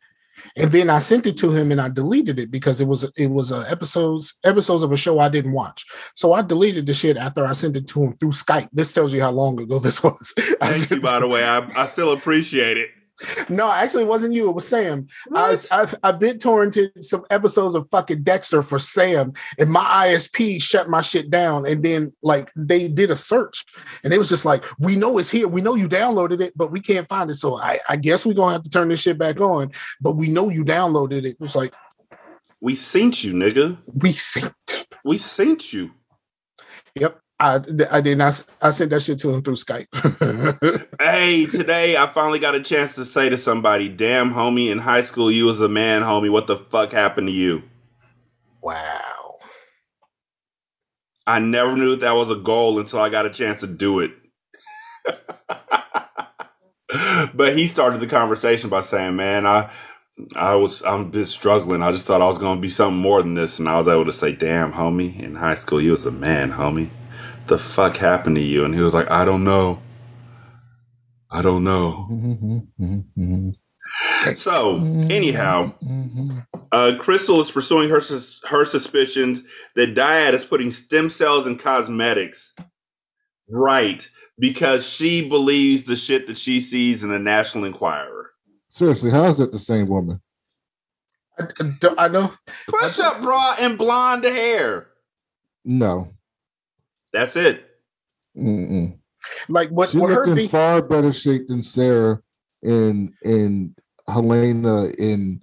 And then I sent it to him and I deleted it because it was it was uh, episodes episodes of a show I didn't watch. So I deleted the shit after I sent it to him through Skype. This tells you how long ago this was. Thank you, by the way. I, I still appreciate it. No, actually, it wasn't you. It was Sam. I, I I bit torrented some episodes of fucking Dexter for Sam, and my ISP shut my shit down. And then like they did a search, and it was just like, we know it's here. We know you downloaded it, but we can't find it. So I, I guess we're gonna have to turn this shit back on. But we know you downloaded it. It was like We sent you, nigga. we sent. it. We sent you. Yep. I, I did not. I sent that shit to him through Skype. Hey, today I finally got a chance to say to somebody, damn, homie, in high school you was a man, homie. What the fuck happened to you? wow. I never knew that, was a goal until I got a chance to do it. but he started the conversation by saying, man, I I was I'm just struggling. I just thought I was gonna be something more than this. And I was able to say, damn, homie, in high school you was a man, homie. The fuck happened to you? And he was like, I don't know. I don't know. So, anyhow, uh, Krystal is pursuing her sus- her suspicions that Dyad is putting stem cells in cosmetics, right? Because she believes the shit that she sees in the National Enquirer. Seriously, how is that the same woman? I, I don't- I know. Push up bra and blonde hair. No. That's it. Mm-mm. Like what? She what looked her in be- far better shape than Sarah and and Helena in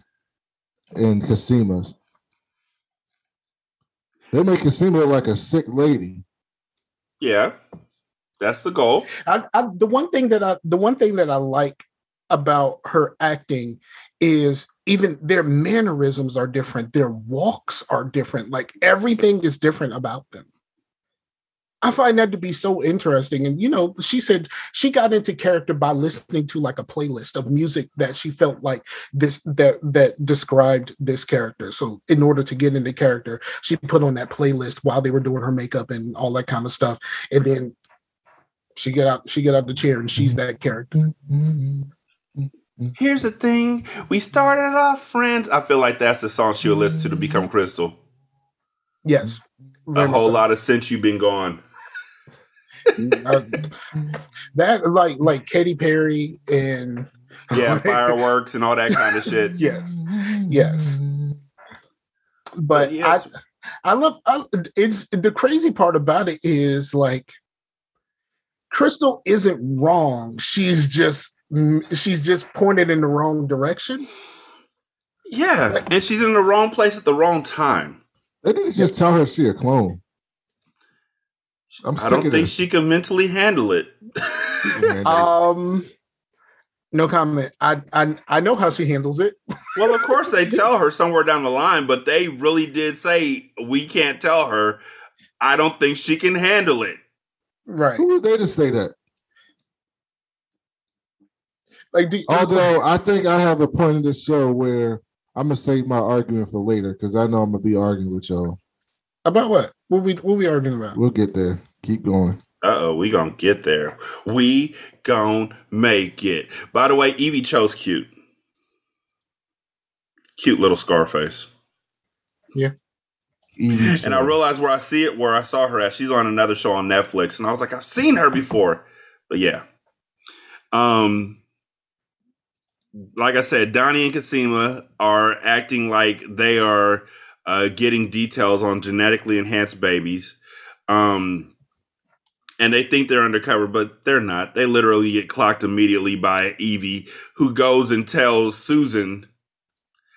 in Cosimas. They make Cosima look like a sick lady. Yeah, that's the goal. I, I the one thing that I the one thing that I like about her acting is even their mannerisms are different, their walks are different, like everything is different about them. I find that to be so interesting. And you know, she said she got into character by listening to like a playlist of music that she felt like this that that described this character. So in order to get into character, she put on that playlist while they were doing her makeup and all that kind of stuff. And then she get out she get out the chair and she's that character. Here's the thing: we started off friends. I feel like that's the song she would listen to to become Krystal. Yes. A whole lot of since you've been gone. Uh, that like like Katy Perry and Yeah, fireworks and all that kind of shit. yes, yes. But yes. I I love I, it's the crazy part about it is like Krystal isn't wrong. She's just she's just pointed in the wrong direction. Yeah, and she's in the wrong place at the wrong time. They didn't just tell her she a clone. I'm I don't of think this. she can mentally handle it. Um no comment. I I I know how she handles it. well, of course they tell her somewhere down the line, but they really did say we can't tell her. I don't think she can handle it. Right. Who was they to say that? Like do, Although I think I have a point in this show where I'm gonna save my argument for later because I know I'm gonna be arguing with y'all. about what? What we what we arguing about? We'll get there. Keep going. Uh oh, we gonna get there. We gonna make it. By the way, Evie Cho's cute. Cute little Scarface. Evie And I realized where I see it, where I saw her at. She's on another show on Netflix, and I was like, I've seen her before. But yeah, um, like I said, Donnie and Cosima are acting like they are uh, getting details on genetically enhanced babies, um, and they think they're undercover, but they're not. They literally get clocked immediately by Evie, who goes and tells Susan,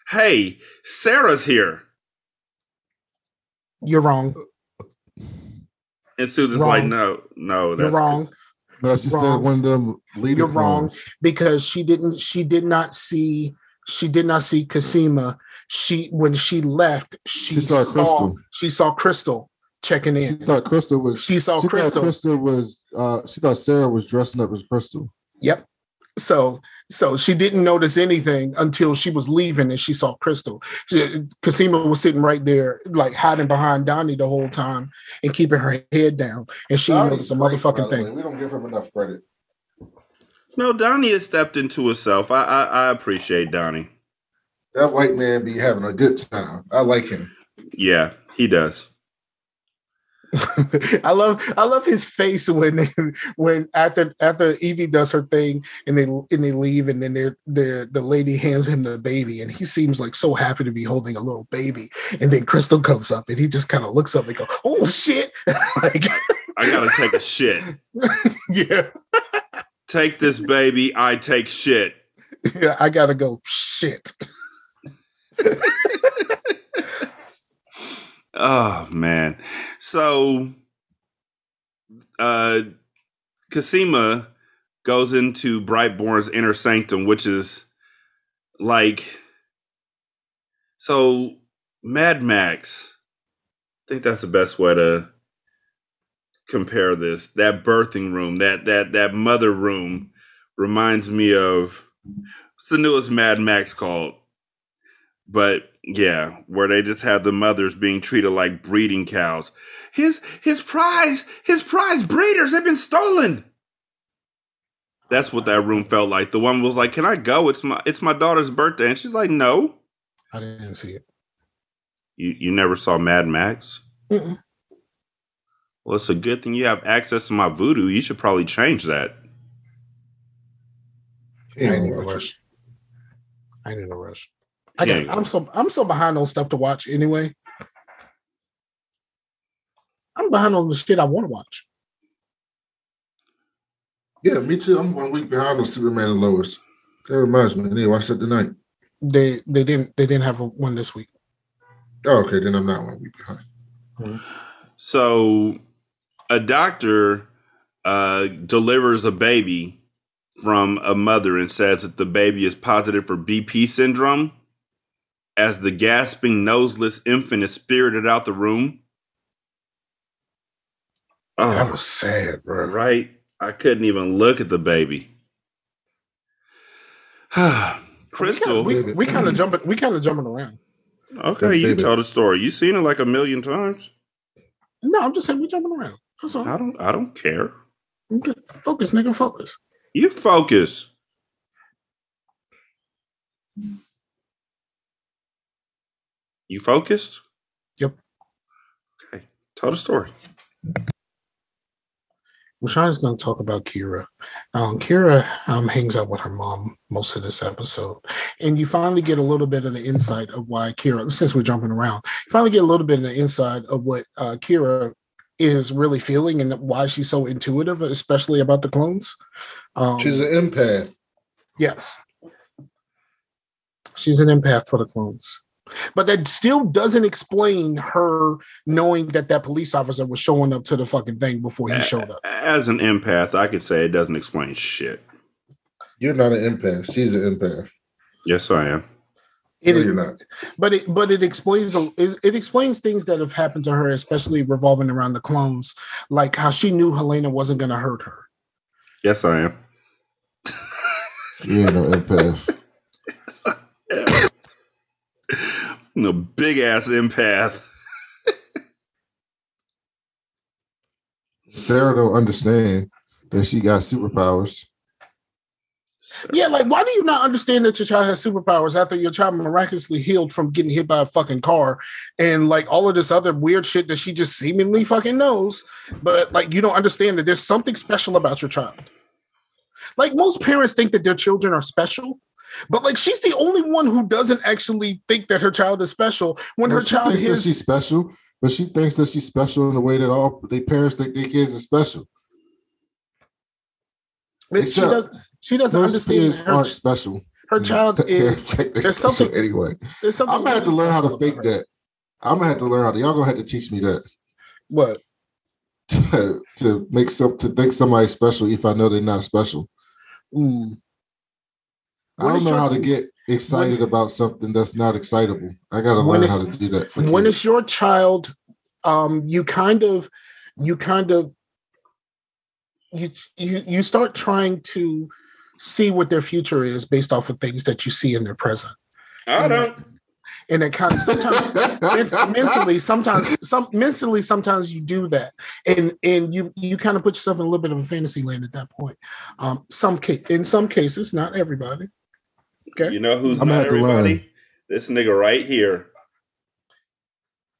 "Hey, Sarah's here." You're wrong. And Susan's Wrong. like, no, no, You're that's wrong. No, she said one of them leader You're wrong clones. because she didn't. She did not see. She did not see Cosima. She when she left, she, She saw Krystal. She saw Krystal checking in. She thought Krystal was. She saw she Krystal. Krystal was. Uh, she thought Sarah was dressing up as Krystal. Yep. So so she didn't notice anything until she was leaving and she saw Krystal. She, Cosima was sitting right there, like hiding behind Donnie the whole time and keeping her head down. And she didn't notice a motherfucking thing. We don't give him enough credit. no. Donnie has stepped into herself. I, I, I appreciate Donnie. That white man be having a good time. I like him. Yeah, he does. I love I love his face when when after after Evie does her thing and they and they leave and then they're, they're the lady hands him the baby and he seems like so happy to be holding a little baby and then Krystal comes up and he just kind of looks up and go oh shit like I gotta take a shit. yeah Take this baby. I take shit. yeah I gotta go shit Oh man. So, uh, Cosima goes into Brightborn's inner sanctum, which is like so. Mad Max. I think that's the best way to compare this. That birthing room, that that that mother room, reminds me of what's the newest Mad Max called? But yeah, where they just have the mothers being treated like breeding cows. His his prize, his prize breeders have been stolen. That's what that room felt like. The one was like, "Can I go? It's my it's my daughter's birthday," and she's like, "No." I didn't see it You you never saw Mad Max? Mm-mm. Well, it's a good thing you have access to my Vudu. You should probably change that. I ain't in a rush I ain't in a rush I Yeah, got I'm so I'm so behind on stuff to watch anyway I'm behind on the shit I want to watch Yeah, me too. I'm one week behind on Superman and Lois. That reminds me. I need to watch that tonight. they they didn't they didn't have a, one this week Oh, okay. Then I'm not one week behind. So, a doctor uh, delivers a baby from a mother and says that the baby is positive for BP syndrome. As the gasping, noseless infant is spirited out the room. Oh, that ah. was sad bro right. I couldn't even look at the baby. Krystal. we, we kind of jumping we kind of jumping around Okay, you Baby. told the story. You seen it like a million times. no I'm just saying we jumping around that's all I don't. I don't care. Focus nigga focus You focus. You focused? Yep. Okay. Tell the story. Rashawn's going to talk about Kira. Um, Kira um, hangs out with her mom most of this episode, and you finally get a little bit of the insight of why Kira. Since we're jumping around, you finally get a little bit of the insight of what uh, Kira is really feeling and why she's so intuitive, especially about the clones. Um, She's an empath. yes, she's an empath for the clones. But that still doesn't explain her knowing that that police officer was showing up to the fucking thing before he showed up. As an empath, I could say it doesn't explain shit. You're not an empath. She's an empath. Yes, I am. It no, is- you're not. but it but it explains it, it explains things that have happened to her, especially revolving around the clones, like how she knew Helena wasn't going to hurt her. Yes, I am. You ain't no empath. I'm a big ass empath. Sarah don't understand that she got superpowers. Yeah, like why do you not understand that your child has superpowers after your child miraculously healed from getting hit by a fucking car and like all of this other weird shit that she just seemingly fucking knows, but like you don't understand that there's something special about your child. Like most parents think that their children are special, but like she's the only one who doesn't actually think that her child is special when Well, her she child thinks that is she's special, but she thinks that she's special in the way that all their parents think their kids are special. she except she doesn't understand kids that her, aren't special. her child is there's special something anyway. there's something I'm gonna have to learn how to fake her. that. I'm gonna have to learn how to. Y'all gonna have to teach me that What? to, to make some to think somebody special if I know they're not special. Mm. I don't know your- how to get excited when- about something that's not excitable. I gotta learn it- how to do that. For when kids. it's your child um you kind of you kind of you you you start trying to see what their future is based off of things that you see in their present I don't. and it kind of sometimes mentally sometimes some mentally sometimes you do that and and you you kind of put yourself in a little bit of a fantasy land at that point um some ca- in some cases not everybody okay You know who's I'm not have learn. everybody? This nigga right here.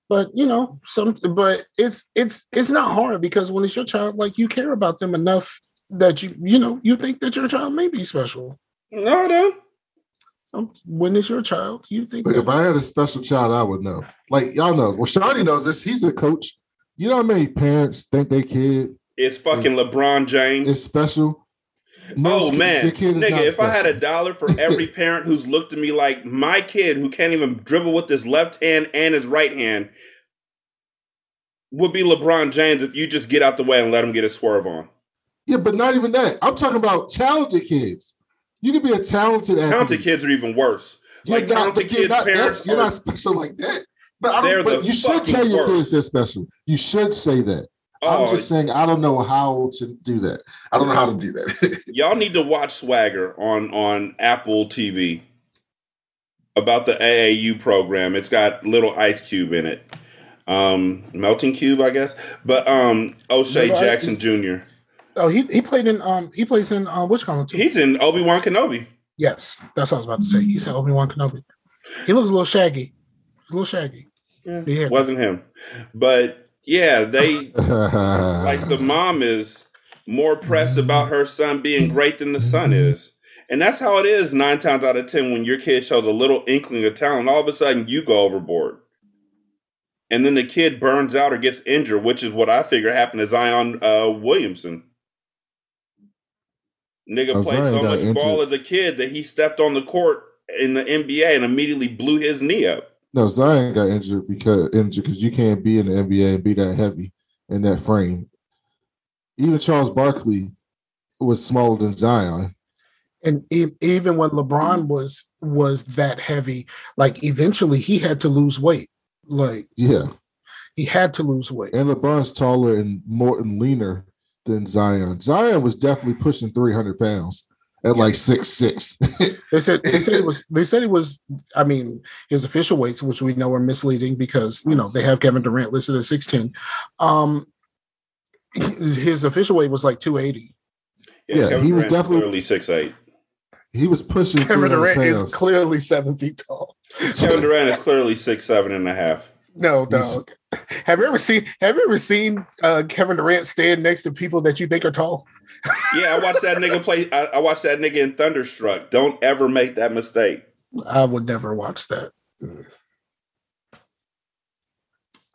but you know some but it's it's it's not hard because when it's your child like you care about them enough that you you know you think that your child may be special No, I don't. some, when it's your child you think But that, if I had a special child, I would know. Like y'all know. Well, Shawty knows this. He's a coach. You know how many parents think their kid It's fucking LeBron James. It's special? Most Oh man, their kid is nigga! If I had a dollar for every parent who's looked at me like my kid, who can't even dribble with his left hand and his right hand, would be LeBron James if you just get out the way and let him get a swerve on. yeah, but not even that. I'm talking about talented kids. You could be a talented athlete. Talented kids are even worse. You're Like not- talented kids' not- parents You're are- not special like that. But I don't. But you should tell your worst. kids they're special. You should say that. Oh, I'm just saying I don't know how to do that. I don't know how to do that. y'all need to watch Swagger on on Apple TV about the AAU program. It's got little Ice Cube in it, um, Melting Cube, I guess. But um, O'Shea Jackson Jr. oh he, he played in um he plays in um which column too He's in Obi Wan Kenobi. yes that's what i was about to say he said obi-wan kenobi he looks a little shaggy He's a little shaggy yeah Wasn't him, but yeah, they like the mom is more pressed about her son being great than the son is. And that's how it is nine times out of ten when your kid shows a little inkling of talent, all of a sudden you go overboard. And then the kid burns out or gets injured, which is what I figure happened to Zion uh, Williamson. Nigga Oh, played so much ball as a kid that he stepped on the court in the NBA and immediately blew his knee up. No, Zion got injured because injured because you can't be in the NBA and be that heavy in that frame. Even Charles Barkley was smaller than Zion. and even when lebron was was that heavy like eventually he had to lose weight like Yeah, he had to lose weight and LeBron's taller and more and leaner than Zion. Zion was definitely pushing three hundred pounds at like six six. They said they said it was they said it was I mean his official weights, which we know are misleading because you know they have Kevin Durant listed at 6'10. Um his official weight was like 280. Yeah, Kevin he was Durant's definitely- clearly six eight. he was pushing Kevin 300 Durant is clearly seven feet tall. Kevin Durant is clearly six seven and a half. No, dog. Have you ever seen have you ever seen uh, Kevin Durant stand next to people that you think are tall? Yeah, I watched that nigga play. I, I watched that nigga in Thunderstruck. Don't ever make that mistake. I would never watch that.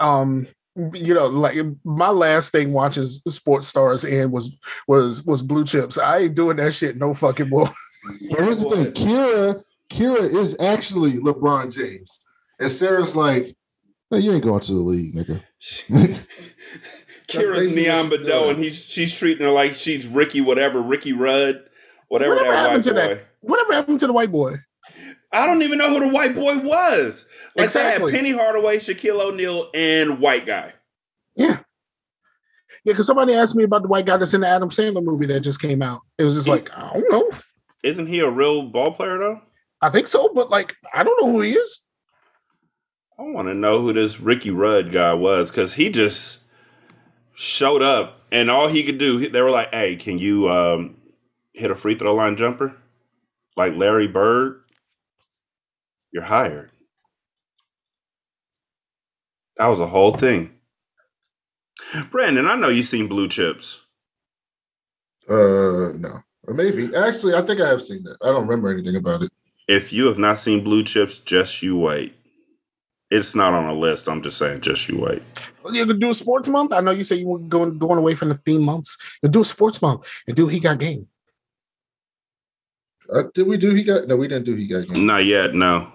Um, you know, like my last thing watching sports stars and was was was blue chips. I ain't doing that shit no fucking more. Here's the thing, Kira, Kira is actually LeBron James. And Sarah's like, hey, you ain't going to the league, nigga. Kira's basically Neon what she and he's she's treating her like she's Ricky, whatever, Ricky Rudd, whatever Whatever that happened white to boy. that? Whatever happened to the white boy? I don't even know who the white boy was. Like Exactly. they had Penny Hardaway, Shaquille O'Neal, and white guy. Yeah. Yeah, because somebody asked me about the white guy that's in the Adam Sandler movie that just came out. It was just like, I don't know. Isn't he a real ball player though? I think so, but like, I don't know who he is. I want to know who this Ricky Rudd guy was because he just showed up, and all he could do, they were like, "Hey, can you um, hit a free throw line jumper like Larry Bird? You're hired." That was a whole thing. Brandon, I know you've seen Blue Chips. Uh, no, or maybe actually, I think I have seen that. I don't remember anything about it. If you have not seen Blue Chips, just you wait. It's not on a list. I'm just saying, just you wait. You could do a sports month. I know you say you were going going away from the theme months. You do a sports month and do he got game. Uh, did we do he got? No, we didn't do he got. Game. Not yet, no.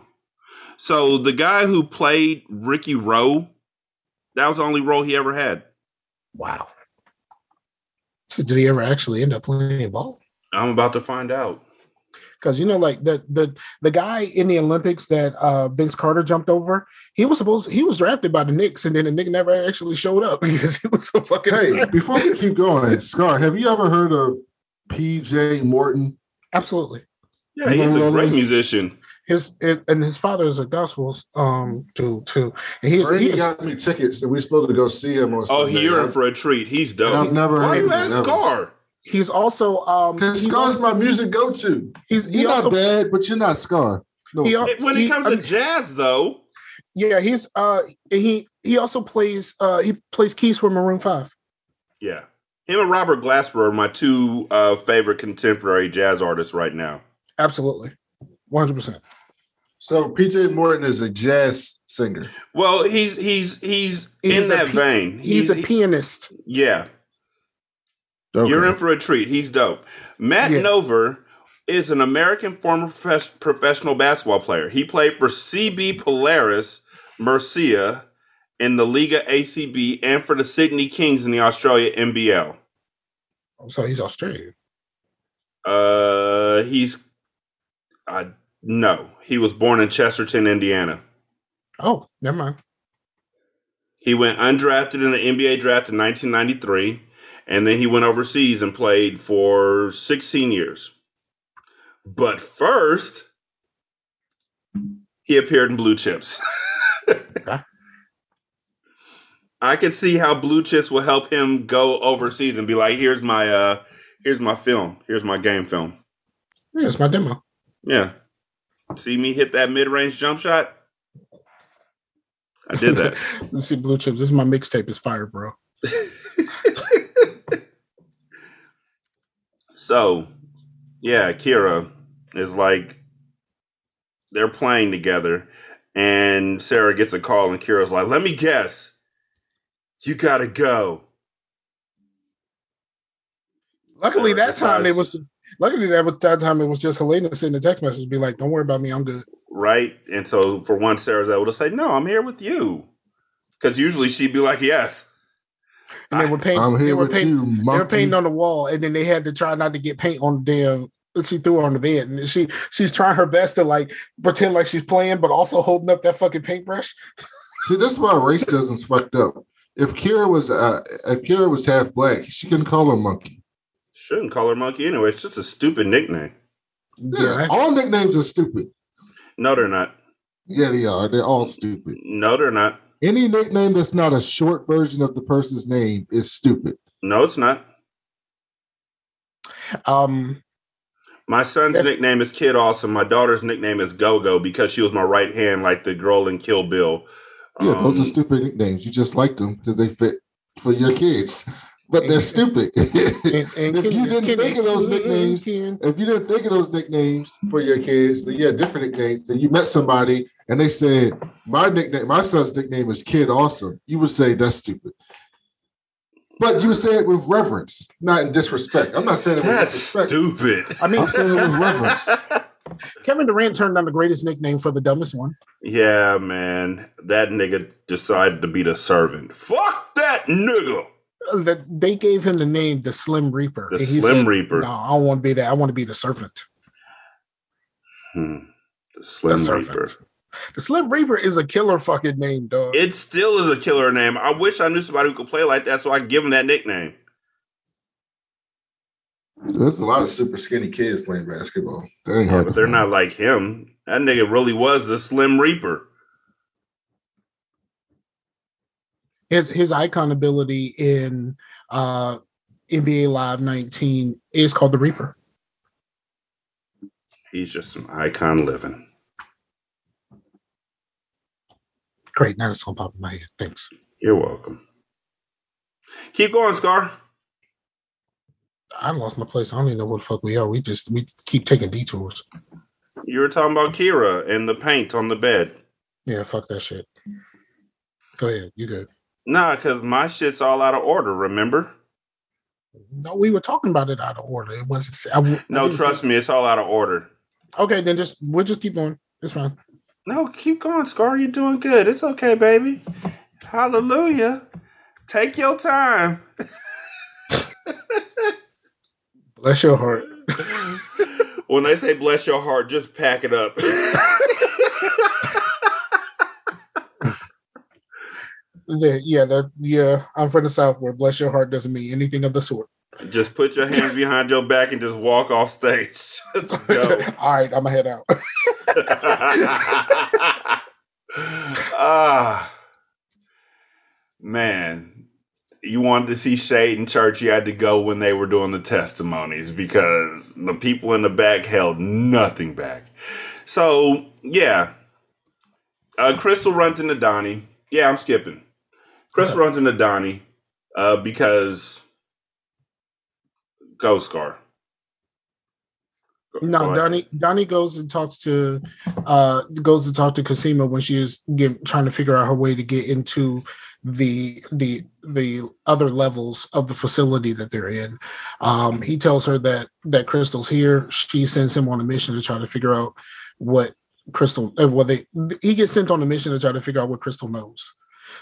So the guy who played Ricky Roe, that was the only role he ever had. Wow. So did he ever actually end up playing ball? I'm about to find out. Because you know, like the the the guy in the Olympics that uh Vince Carter jumped over, he was supposed he was drafted by the Knicks, and then the Knicks never actually showed up because he was so fucking. Hey, before we keep going, Scar, have you ever heard of PJ Morton? Absolutely. Yeah, he's a great musician. His and his father is a gospel um too too. And he's Brady he got me tickets, and we're supposed to go see him on. Oh, Sunday. you're in for a treat. He's dope. I've never Why heard you of him, ask never. Scar? He's also um Because he's Scar's also, my music go to. he's he You're also not bad, but you're not Scar. No, he, al- When it he- comes I to mean, jazz, though, yeah he's uh he he also plays uh he plays keys for Maroon Five. yeah, him and Robert Glasper are my two uh, favorite contemporary jazz artists right now. Absolutely, one hundred percent. so PJ Morton is a jazz singer. Well, he's he's he's, He's in that pi- vein. He's, a pianist. yeah. Okay. You're in for a treat. He's dope. Matt Yeah. Nover is an American former profes- professional basketball player. He played for CB Polaris Murcia in the Liga ACB and for the Sydney Kings in the Australia NBL. So he's Australian. Uh, he's uh, no, he was born in Chesterton, Indiana. Oh, never mind. He went undrafted in the NBA draft in 1993, and then he went overseas and played for 16 years. But first, he appeared in Blue Chips. I can see how Blue Chips will help him go overseas and be like, "Here's my uh, here's my film. Here's my game film." Yeah, it's my demo. Yeah, see me hit that mid-range jump shot. I did that. Let's see, blue chips. This is my mixtape. It's fire, bro. So, yeah, Kira is like they're playing together, and Sarah gets a call, and Kira's like, "Let me guess, you gotta go." Luckily, Sarah that time it was. Luckily, that, was, that time it was just Helena sending a text message, be like, "Don't worry about me, I'm good." Right, and so for once, Sarah's able to say, "No, I'm here with you," because usually she'd be like, "Yes." And they were painting. I'm they here were with painting, you, They were painting on the wall, and then they had to try not to get paint on the damn. She threw her on the bed, and she she's trying her best to like pretend like she's playing, but also holding up that fucking paintbrush. See, this is why racism's fucked up. If Kira was uh, if Kira was half black, she couldn't call her monkey. Shouldn't call her monkey anyway. It's just a stupid nickname. Yeah, Yeah, all nicknames are stupid. No, they're not. Yeah, they are. They're all stupid. No, they're not. Any nickname that's not a short version of the person's name is stupid. No, it's not. um, My son's Yes. nickname is Kid Awesome. My daughter's nickname is Go Go because she was my right hand, like the girl in Kill Bill. Yeah, those are Um, stupid nicknames. You just like them because they fit for your kids, but they're stupid. and, and if you didn't think of those nicknames, Ken. if you didn't think of those nicknames for your kids, then you had different nicknames. Then you met somebody and they said, "My nickname, my son's nickname is Kid Awesome." You would say that's stupid, but you would say it with reverence, not in disrespect. I'm not saying it with That's disrespect. stupid. I mean, I'm saying it with reverence. Kevin Durant turned down the greatest nickname for the dumbest one. Yeah, man. That nigga decided to be the servant. Fuck that nigga. Uh, That they gave him the name the Slim Reaper. The he Slim said, Reaper. No, I don't want to be that. I want to be the servant. Hmm. The Slim The Reaper. servant. The Slim Reaper is a killer fucking name, dog. It still is a killer name. I wish I knew somebody who could play like that so I could give him that nickname. There's a lot of super skinny kids playing basketball. That ain't Yeah, but they're not like him. That nigga really was the Slim Reaper. His his icon ability in uh NBA Live 19 is called the Reaper. He's just an icon living. Great, now it's on top of my head. Thanks. You're welcome. Keep going, Scar. I lost my place. I don't even know where the fuck we are. We just we keep taking detours. You were talking about Kira and the paint on the bed. Yeah, fuck that shit. Go ahead. You good. Nah, because my shit's all out of order, remember? No, we were talking about it out of order. It wasn't. I, I No, trust me, it's all out of order. Okay, then just we'll just keep going. It's fine. No, keep going, Scar. You're doing good. It's okay, baby. Hallelujah. Take your time. Bless your heart. When they say bless your heart, just pack it up. Yeah, yeah, that yeah. I'm from the south where bless your heart doesn't mean anything of the sort. just put your hands behind your back and just walk off stage. Just go. All right, I'm gonna head out. ah, man, you wanted to see Shade in church. You had to go when they were doing the testimonies because the people in the back held nothing back. So yeah, uh, Krystal runs into Donnie. Yeah, I'm skipping. Krystal runs into Donnie uh, because Ghost Scar. Go- go No, ahead. Donnie Donnie goes and talks to uh goes to talk to Cosima when she is get, trying to figure out her way to get into the the the other levels of the facility that they're in. Um he tells her that that Krystal's here. She sends him on a mission to try to figure out what Krystal uh, well they he gets sent on a mission to try to figure out what Krystal knows.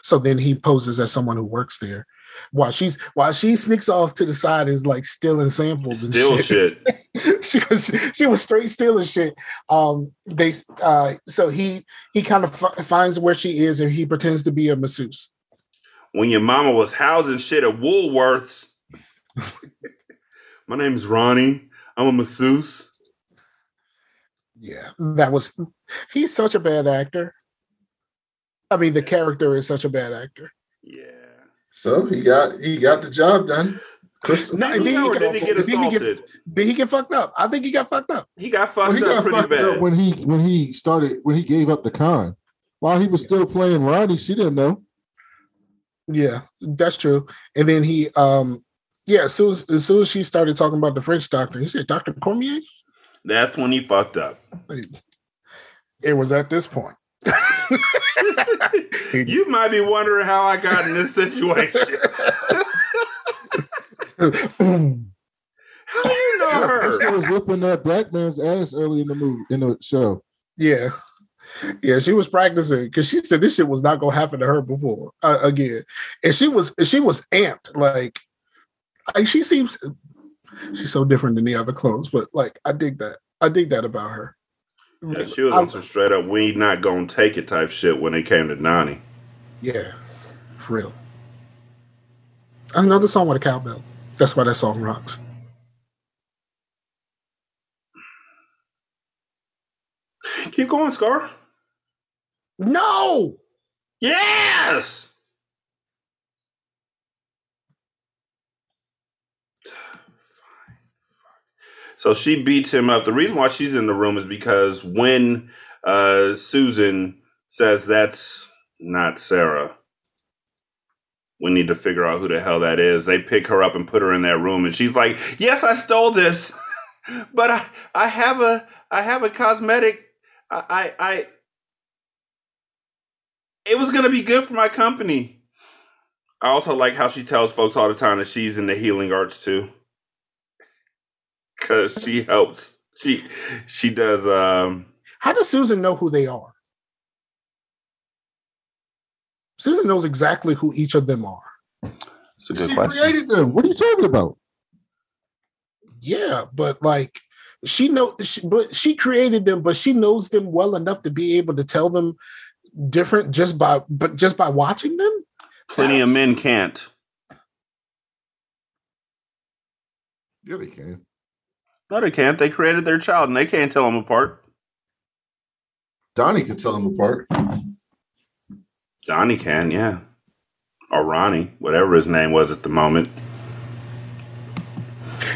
So then he poses as someone who works there. While she's while she sneaks off to the side is like stealing samples and Still shit. she was she was straight stealing shit. Um, they uh, so he he kind of f- finds where she is and he pretends to be a masseuse. when your mama was housing shit at Woolworths. My name is Ronnie. I'm a masseuse. Yeah, that was he's such a bad actor. I mean, the character is such a bad actor. Yeah. So he got he got the job done. Krystal. No, Did he, did he or get- did he get did he get- assaulted? Did he get fucked up? I think he got fucked up. He got Well, fucked he up got pretty fucked bad. up when he when he started when he gave up the con. While he was still playing Ronnie, she didn't know. Yeah, that's true. And then he, um, yeah, as soon as, as soon as she started talking about the French doctor, he said, "Doctor Cormier." That's when he fucked up. It was at this point. You might be wondering how I got in this situation. How do you know She her? was whipping that black man's ass early in the movie in the show. Yeah. Yeah, she was practicing because she said this shit was not gonna happen to her before uh, again, and she was she was amped. Like, like, she seems she's so different than the other clones, but like I dig that. I dig that about her. Yeah, mm. she was on some straight up, we not gonna take it type shit when it came to Nani. Yeah, for real. Another song with a cowbell. That's why that song rocks. Keep going, Scar. No, Yes. So she beats him up. The reason why she's in the room is because when uh, Susan says that's not Sarah, we need to figure out who the hell that is. They pick her up and put her in that room, and she's like, "Yes, I stole this, but I, I have a, I have a cosmetic. I, I, I it was gonna be good for my company." I also like how she tells folks all the time that she's in the healing arts too because she helps. She she does. Um, how does Susan know who they are? Susan knows exactly who each of them are. it's a good She question. created them. What are you talking about? Yeah, but like she know, she, but she created them, but she knows them well enough to be able to tell them different just by, but just by watching them. Plenty of men can't. Yeah, they can. No, they can't. They created their child, and they can't tell them apart. Donnie can tell them apart. Donnie can, yeah. or Ronnie, whatever his name was at the moment.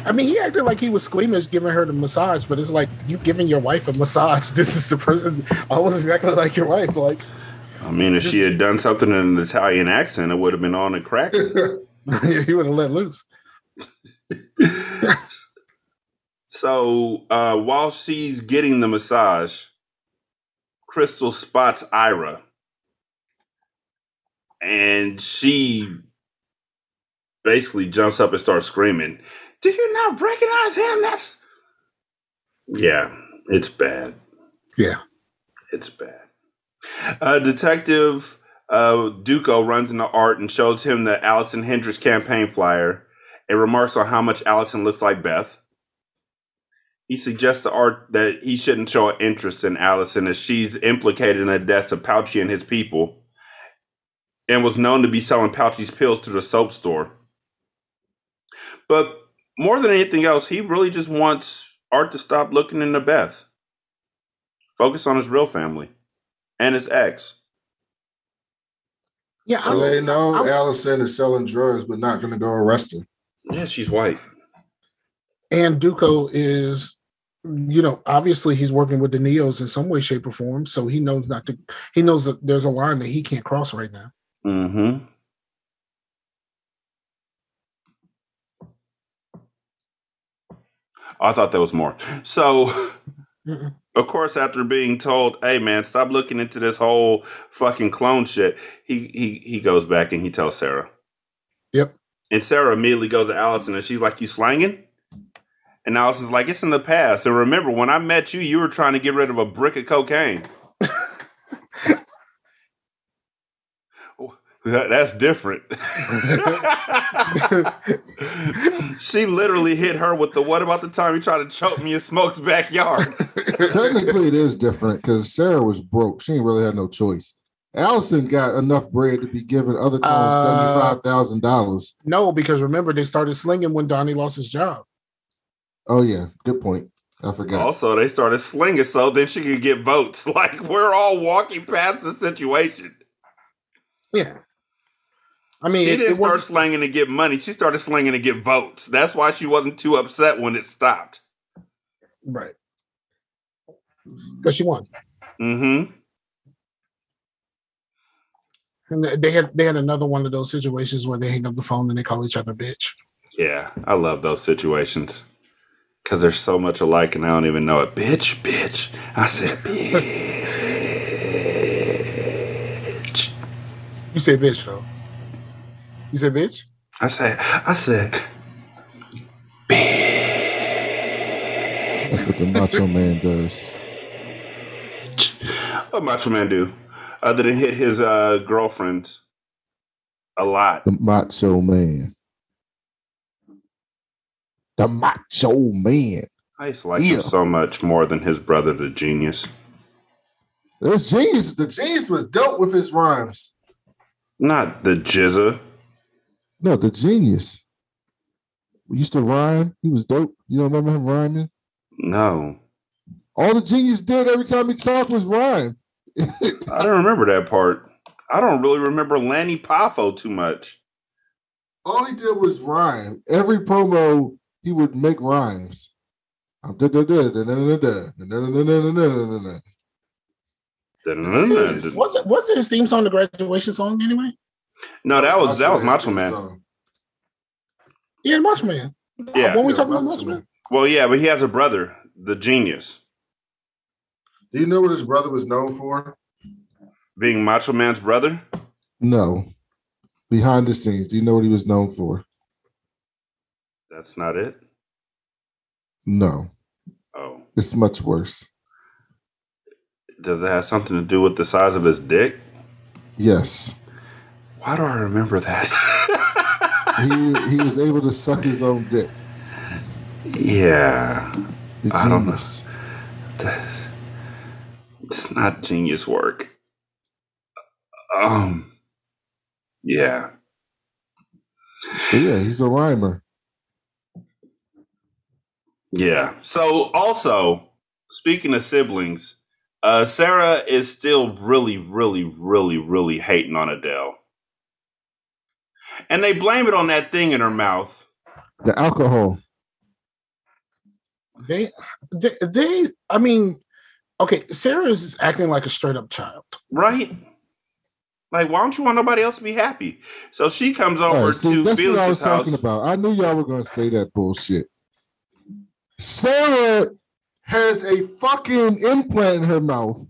I mean, he acted like he was squeamish giving her the massage, but it's like you giving your wife a massage. This is the person almost exactly like your wife. Like I mean, if she had done something in an Italian accent, it would have been on a crack. he would have let loose. So uh, while she's getting the massage, Krystal spots Ira. And she basically jumps up and starts screaming, Do you not recognize him? That's. Yeah, it's bad. Yeah. It's bad. Uh, Detective uh, Duko runs into Art and shows him the Alison Hendricks campaign flyer and remarks on how much Alison looks like Beth. He suggests to Art that he shouldn't show interest in Alison as she's implicated in the deaths of Pouchy and his people and was known to be selling Pouchy's pills to the soap store. But more than anything else, he really just wants Art to stop looking into Beth. Focus on his real family and his ex. Yeah, So they know Alison is selling drugs, but not going to go arrest her. Yeah, she's white. And Duko is, you know, obviously he's working with the Neos in some way, shape, or form. So he knows not to. He knows that there's a line that he can't cross right now. Mm-hmm. I thought there was more. So, Mm-mm. of course, after being told, "Hey, man, stop looking into this whole fucking clone shit," he he he goes back and he tells Sarah. Yep. And Sarah immediately goes to Alison and she's like, "You slanging?" And Alison's like, "It's in the past." And remember, when I met you, you were trying to get rid of a brick of cocaine. That- that's different. she literally hit her with the what about the time you tried to choke me in Smoke's backyard? Technically, it is different because Sarah was broke. She ain't really had no choice. Allison got enough bread to be given other clones Uh, seventy-five thousand dollars. No, because remember they started slinging when Donnie lost his job. Oh yeah, good point. I forgot. Also, they started slinging so then she could get votes. Like we're all walking past the situation. Yeah. I mean, she it- didn't it start slinging to get money. She started slinging to get votes. That's why she wasn't too upset when it stopped. right because she won. Mm-hmm. And they- they had they had another one of those situations where they hang up the phone and they call each other bitch. Yeah, I love those situations. Cause they're so much alike and I don't even know it. Bitch, bitch. I said bitch. You say bitch though. You say bitch. I said I said Bitch. That's what the Macho Man does. what Macho Man do? Other than hit his uh girlfriends a lot. The Macho Man. The Macho Man. I used to like Yeah. him so much more than his brother, the genius. This genius, the genius was dope with his rhymes. Not the GZA. No, the genius. We used to rhyme. He was dope. You don't remember him rhyming? No. All the genius did every time he talked was rhyme. I don't remember that part. I don't really remember Lanny Poffo too much. All he did was rhyme. Every promo, he would make rhymes. What's it, what's his theme song? The graduation song, anyway. No, that was that was Macho Man. Yeah, Macho Man. Yeah, when we talk about Macho Man. Well, yeah, but he has a brother, the genius. Do you know what his brother was known for? Being Macho Man's brother? No. Behind the scenes, do you know what he was known for? That's not it. No. Oh, It's much worse. does it have something to do with the size of his dick? Yes. Why do I remember that? He he was able to suck his own dick. yeah, The I don't know. it's not genius work. Um, yeah. But yeah, he's a rhymer. Yeah. So also, speaking of siblings, uh Sarah is still really, really, really, really hating on Adele. And they blame it on that thing in her mouth. The alcohol. They, they, they. I mean, okay. Sarah is acting like a straight up child. Right? Like, why don't you want nobody else to be happy? So she comes over right, see, to that's what I was house. talking about. I knew y'all were going to say that bullshit. Sarah has a fucking implant in her mouth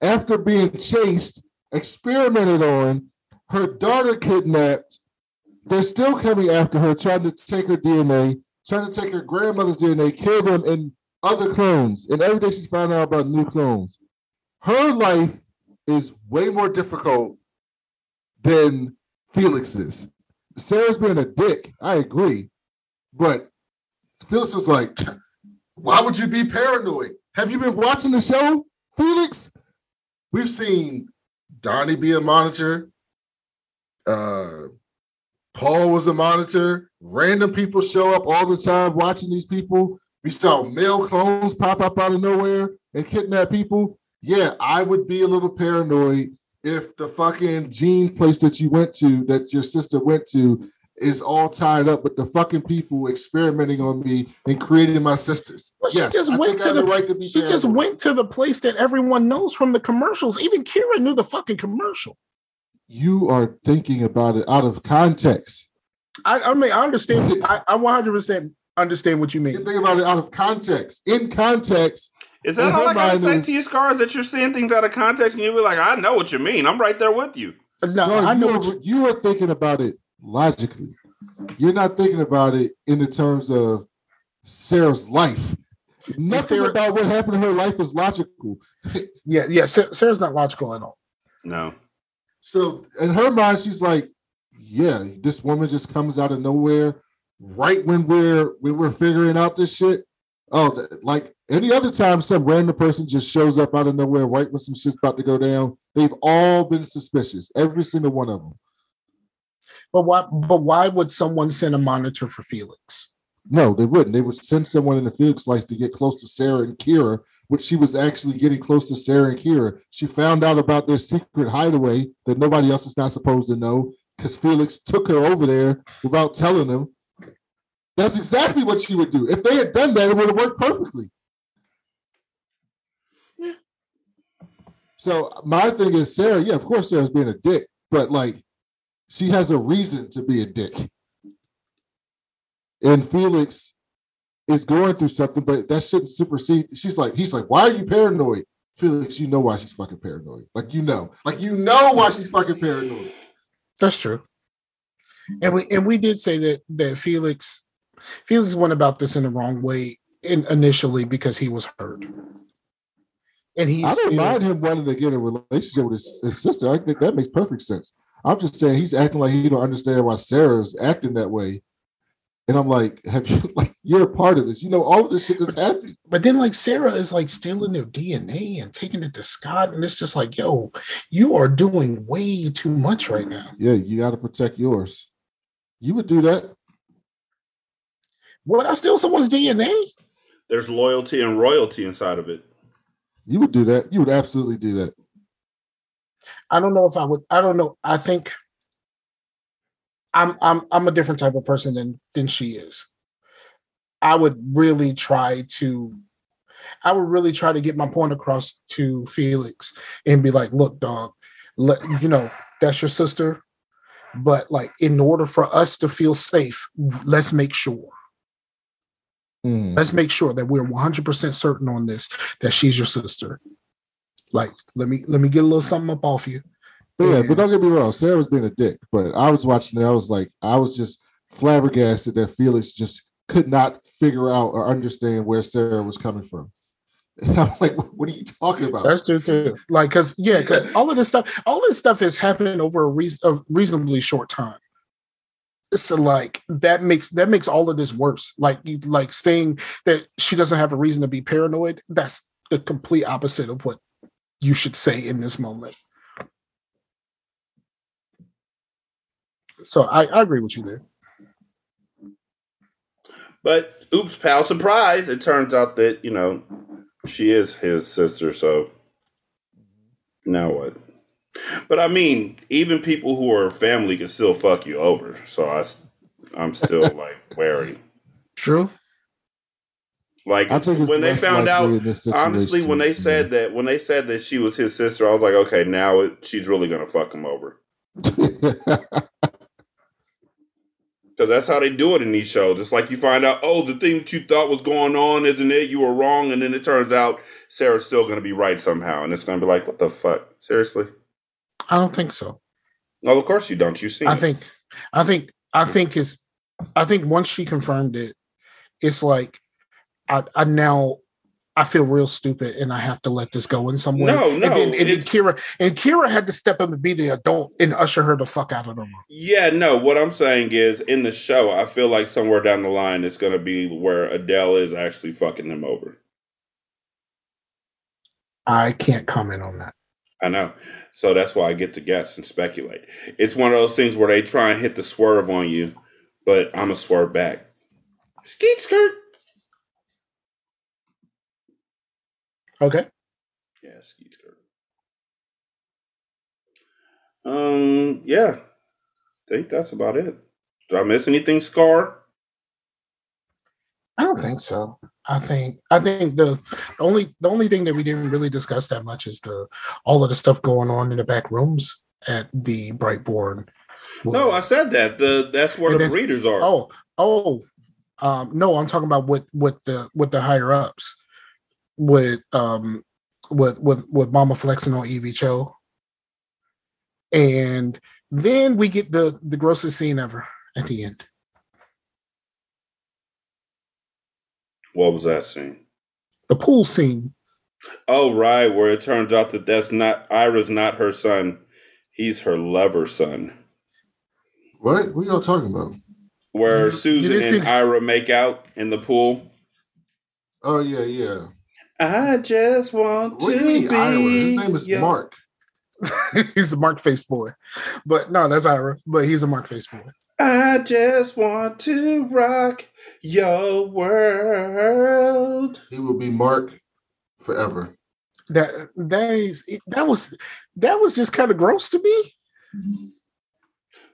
after being chased, experimented on, her daughter kidnapped. They're still coming after her, trying to take her DNA, trying to take her grandmother's DNA, kill them, and other clones. And every day she's finding out about new clones. Her life is way more difficult than Felix's. Sarah's being a dick. I agree. But Felix was like, why would you be paranoid? Have you been watching the show, Felix? We've seen Donnie be a monitor. Uh, Paul was a monitor. Random people show up all the time watching these people. We saw male clones pop up out of nowhere and kidnap people. Yeah, I would be a little paranoid if the fucking gene place that you went to, that your sister went to, is all tied up with the fucking people experimenting on me and creating my sisters. Well, she Yes, just I went to the. right to be she just went to the place that everyone knows from the commercials. Even Kira knew the fucking commercial. You are thinking about it out of context. I, I mean, I understand. I, I 100 percent understand what you You mean. think about it out of context. In context, Is that In all I gotta say is- to you, Scars? That you're seeing things out of context and you be like, I know what you mean. I'm right there with you. No, no, I know. you, What are, you, you are thinking about it logically. You're not thinking about it in the terms of Sarah's life. Nothing Sarah- about what happened in her life is logical. yeah, yeah. Sarah's not logical at all. No. So in her mind, she's like, "Yeah, this woman just comes out of nowhere, right when we're when we're figuring out this shit." Oh, th- like any other time, some random person just shows up out of nowhere, right when some shit's about to go down. They've all been suspicious, every single one of them. But why? But why would someone send a monitor for Felix? No, they wouldn't. They would send someone in the Felix life to get close to Sarah and Kira, which she was actually getting close to Sarah and Kira. She found out about their secret hideaway that nobody else is not supposed to know because Felix took her over there without telling them. That's exactly what she would do. If they had done that, it would have worked perfectly. Yeah. So my thing is, Sarah, yeah, of course Sarah's being a dick, but like she has a reason to be a dick and Felix is going through something, but that shouldn't supersede. She's like, he's like, why are you paranoid? Felix, you know why she's fucking paranoid. Like you know, like you know why she's fucking paranoid. That's true. And we and we did say that that Felix Felix went about this in the wrong way in, initially because he was hurt. And he's I don't still, mind him wanting to get a relationship with his, his sister. I think that makes perfect sense. I'm just saying he's acting like he don't understand why Sarah's acting that way. And I'm like, have you like you're a part of this? You know all of this shit that's happening. but then like Sarah is like stealing their DNA and taking it to Scott, and it's just like, yo, you are doing way too much right now. Yeah, you got to protect yours. You would do that. Would I steal someone's DNA? There's loyalty and royalty inside of it. You would do that. You would absolutely do that. I don't know if I would. I don't know. I think I'm I'm I'm a different type of person than than she is. I would really try to I would really try to get my point across to Felix and be like, look, dog, let you know, that's your sister. But like in order for us to feel safe, let's make sure. Mm. Let's make sure that we're 100% certain on this that she's your sister. Like, let me let me get a little something up off you. But yeah, And- but don't get me wrong. Sarah was being a dick, but I was watching it. I was like, I was just flabbergasted that Felix just could not figure out or understand where Sarah was coming from. And I'm like, what are you talking about? That's true too. Like, cause yeah, cause all of this stuff, all this stuff is happening over a, reas a reasonably short time. So like that makes that makes all of this worse. Like you like saying that she doesn't have a reason to be paranoid. That's the complete opposite of what you should say in this moment. So I, I agree with you there. But oops, pal, surprise! It turns out that you know she is his sister. So now what? But I mean, even people who are family can still fuck you over. So I, am still like wary. True. Like I think when they found out, honestly, when they situation, said that, when they said that she was his sister, I was like, okay, now it, she's really gonna fuck him over because that's how they do it in these shows. It's like you find out, oh, the thing that you thought was going on isn't it? You were wrong, and then it turns out Sarah's still gonna be right somehow, and it's gonna be like, what the fuck? Seriously? I don't think so. No, of course you don't. You see, I think, I think, I think it's, I think once she confirmed it, it's like, I, I now, I feel real stupid, and I have to let this go in some way. No, and no, then, and then Kira and Kira had to step up and be the adult and usher her the fuck out of the room. Yeah, no, what I'm saying is in the show, I feel like somewhere down the line it's gonna be where Adele is actually fucking him over. I can't comment on that. I know. So that's why I get to guess and speculate. It's one of those things where they try and hit the swerve on you, but I'm a swerve back. Skeet skirt. Okay. Yeah, skeet skirt. Um, yeah. I think that's about it. Did I miss anything, Scar? I don't think so. I think I think the only the only thing that we didn't really discuss that much is the all of the stuff going on in the back rooms at the Brightborn. No, I said that. The that's where And the then- breeders are. Oh, oh, um, no, I'm talking about with with the with the higher ups, with um, with with with Mama flexing on Evie Cho, and then we get the the grossest scene ever at the end. What was that scene? The pool scene. Oh, right, where it turns out that that's not Ira's not her son. He's her lover's son. what? What y'all talking about? Where Susan and see- Ira make out in the pool. Oh yeah, yeah. I just want What do to you mean be. Ira? His name is your- Mark. he's a mark face boy, but no, that's Ira. But he's a mark face boy. I just want to rock your world. He will be Mark forever. That that is that was that was just kind of gross to me.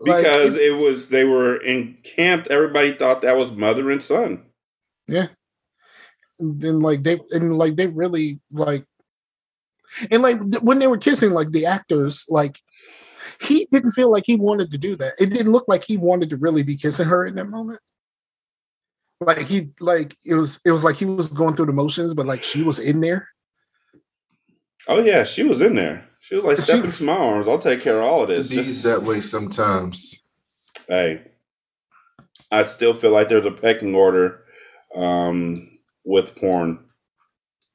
Like, Because it- it was they were encamped. Everybody thought that was mother and son. yeah, and then like they and like they really like and like th- when they were kissing, like the actors like he didn't feel like he wanted to do that. It didn't look like he wanted to really be kissing her in that moment. Like he like it was it was like he was going through the motions, but like she was in there. Oh yeah, she was in there. She was like, She- step into my arms. I'll take care of all of this. is Just that way sometimes. hey, I still feel like there's a pecking order um, with porn,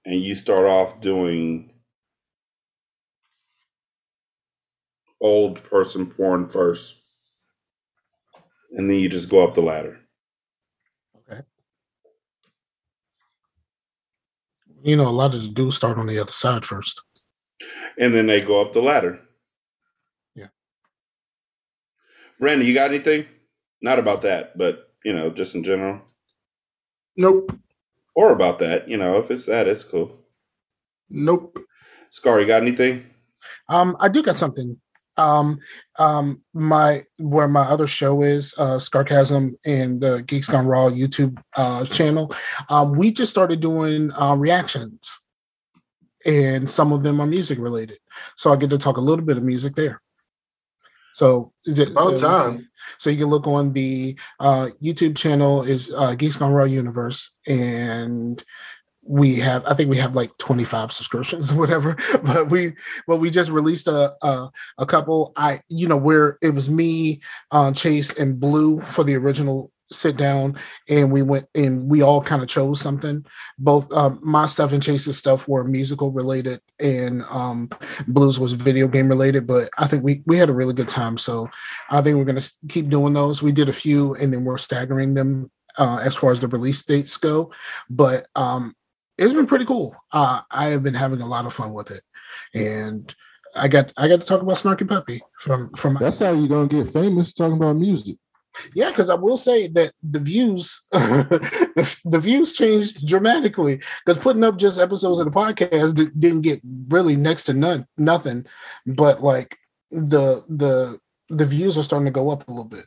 and you start off doing old person porn first, and then you just go up the ladder. Okay. You know, a lot of the dudes start on the other side first. and then they go up the ladder. Yeah. Brandon, you got anything? Not about that, but you know, just in general, Nope. Or about that. You know, if it's that, it's cool. Nope. Scar, you got anything? Um, I do got something. Um, um, my where my other show is, uh, Scarcasm and the Geeks Gone Raw YouTube uh, channel. Um, we just started doing uh, reactions, and some of them are music related. So I get to talk a little bit of music there. So, About so- time. So you can look on the uh, YouTube channel is uh, Geeks Gone Raw Universe, and we have I think we have like 25 subscriptions or whatever. But we but we just released a a, a couple. I you know where it was me, uh, Chase, and Blue for the original sit down, and we went and we all kind of chose something. Both um, my stuff and Chase's stuff were musical related, and um, Blues was video game related. But I think we we had a really good time. So I think we're going to keep doing those. We did a few, and then we're staggering them uh, as far as the release dates go. But um, it's been pretty cool. Uh, I have been having a lot of fun with it, and I got I got to talk about Snarky Puppy from from That's how you're gonna get famous talking about music. Yeah. Because I will say that the views the, views changed dramatically. Because putting up just episodes of the podcast di- didn't get really next to none nothing, but like the the the views are starting to go up a little bit.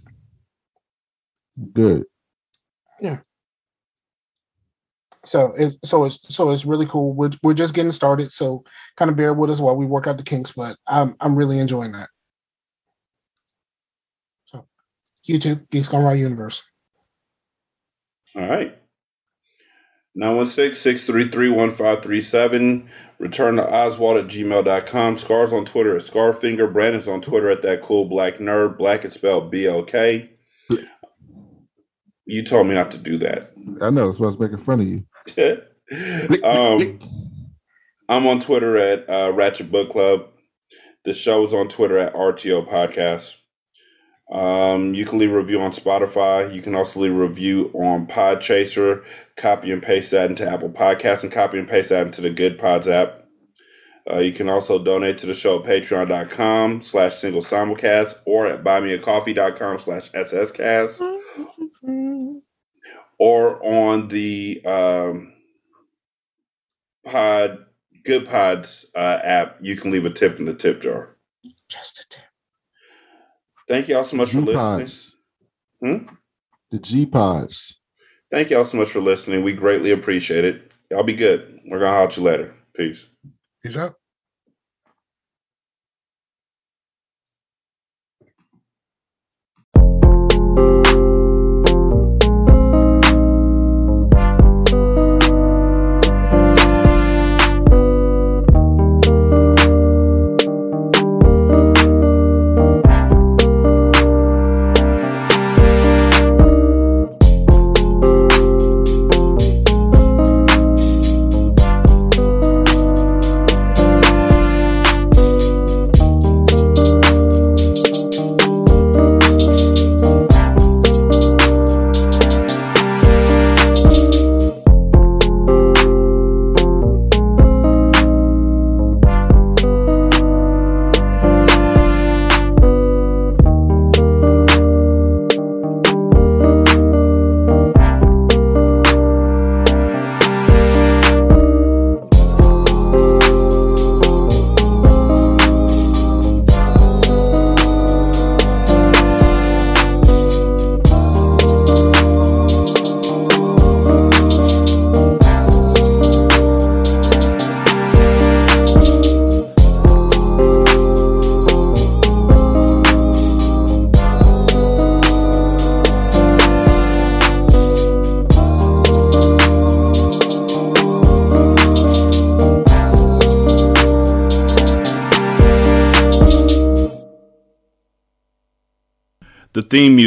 Good. Yeah. So it's so it's so it's really cool. We're we're just getting started, so kind of bear with us while we work out the kinks. But I'm I'm really enjoying that. So YouTube Geeks Gone Raw Universe. All right. 916-633-1537. Return to Oswald at gmail.com. Scars on Twitter at Scarfinger. Brandon's on Twitter at that cool black nerd. Black is spelled B-O-K. You told me not to do that. I know. That's why I was making fun of you. um, I'm on Twitter at uh, Ratchet Book Club. The show is on Twitter at RTO Podcast. Um, you can leave a review on Spotify. You can also leave a review on Podchaser. Copy and paste that into Apple Podcasts and copy and paste that into the Good Pods app. Uh, you can also donate to the show at patreon.com slash single simulcast or at buymeacoffee.com slash sscast or on the um, pod good pods uh, app you can leave a tip in the tip jar Just a tip. Thank y'all so much for listening. Hmm? The G Pods. thank y'all so much for listening. We greatly appreciate it. Y'all be good. We're gonna holler at you later. Peace. Peace out.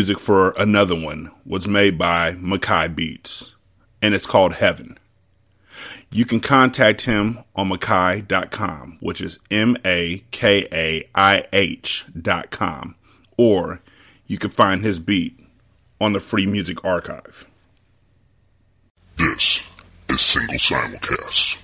Music for another one was made by makai beats and it's called heaven. You can contact him on makai.com which is m-a-k-a-i-h dot com or you can find his beat on the free music archive. This is Single Simulcast.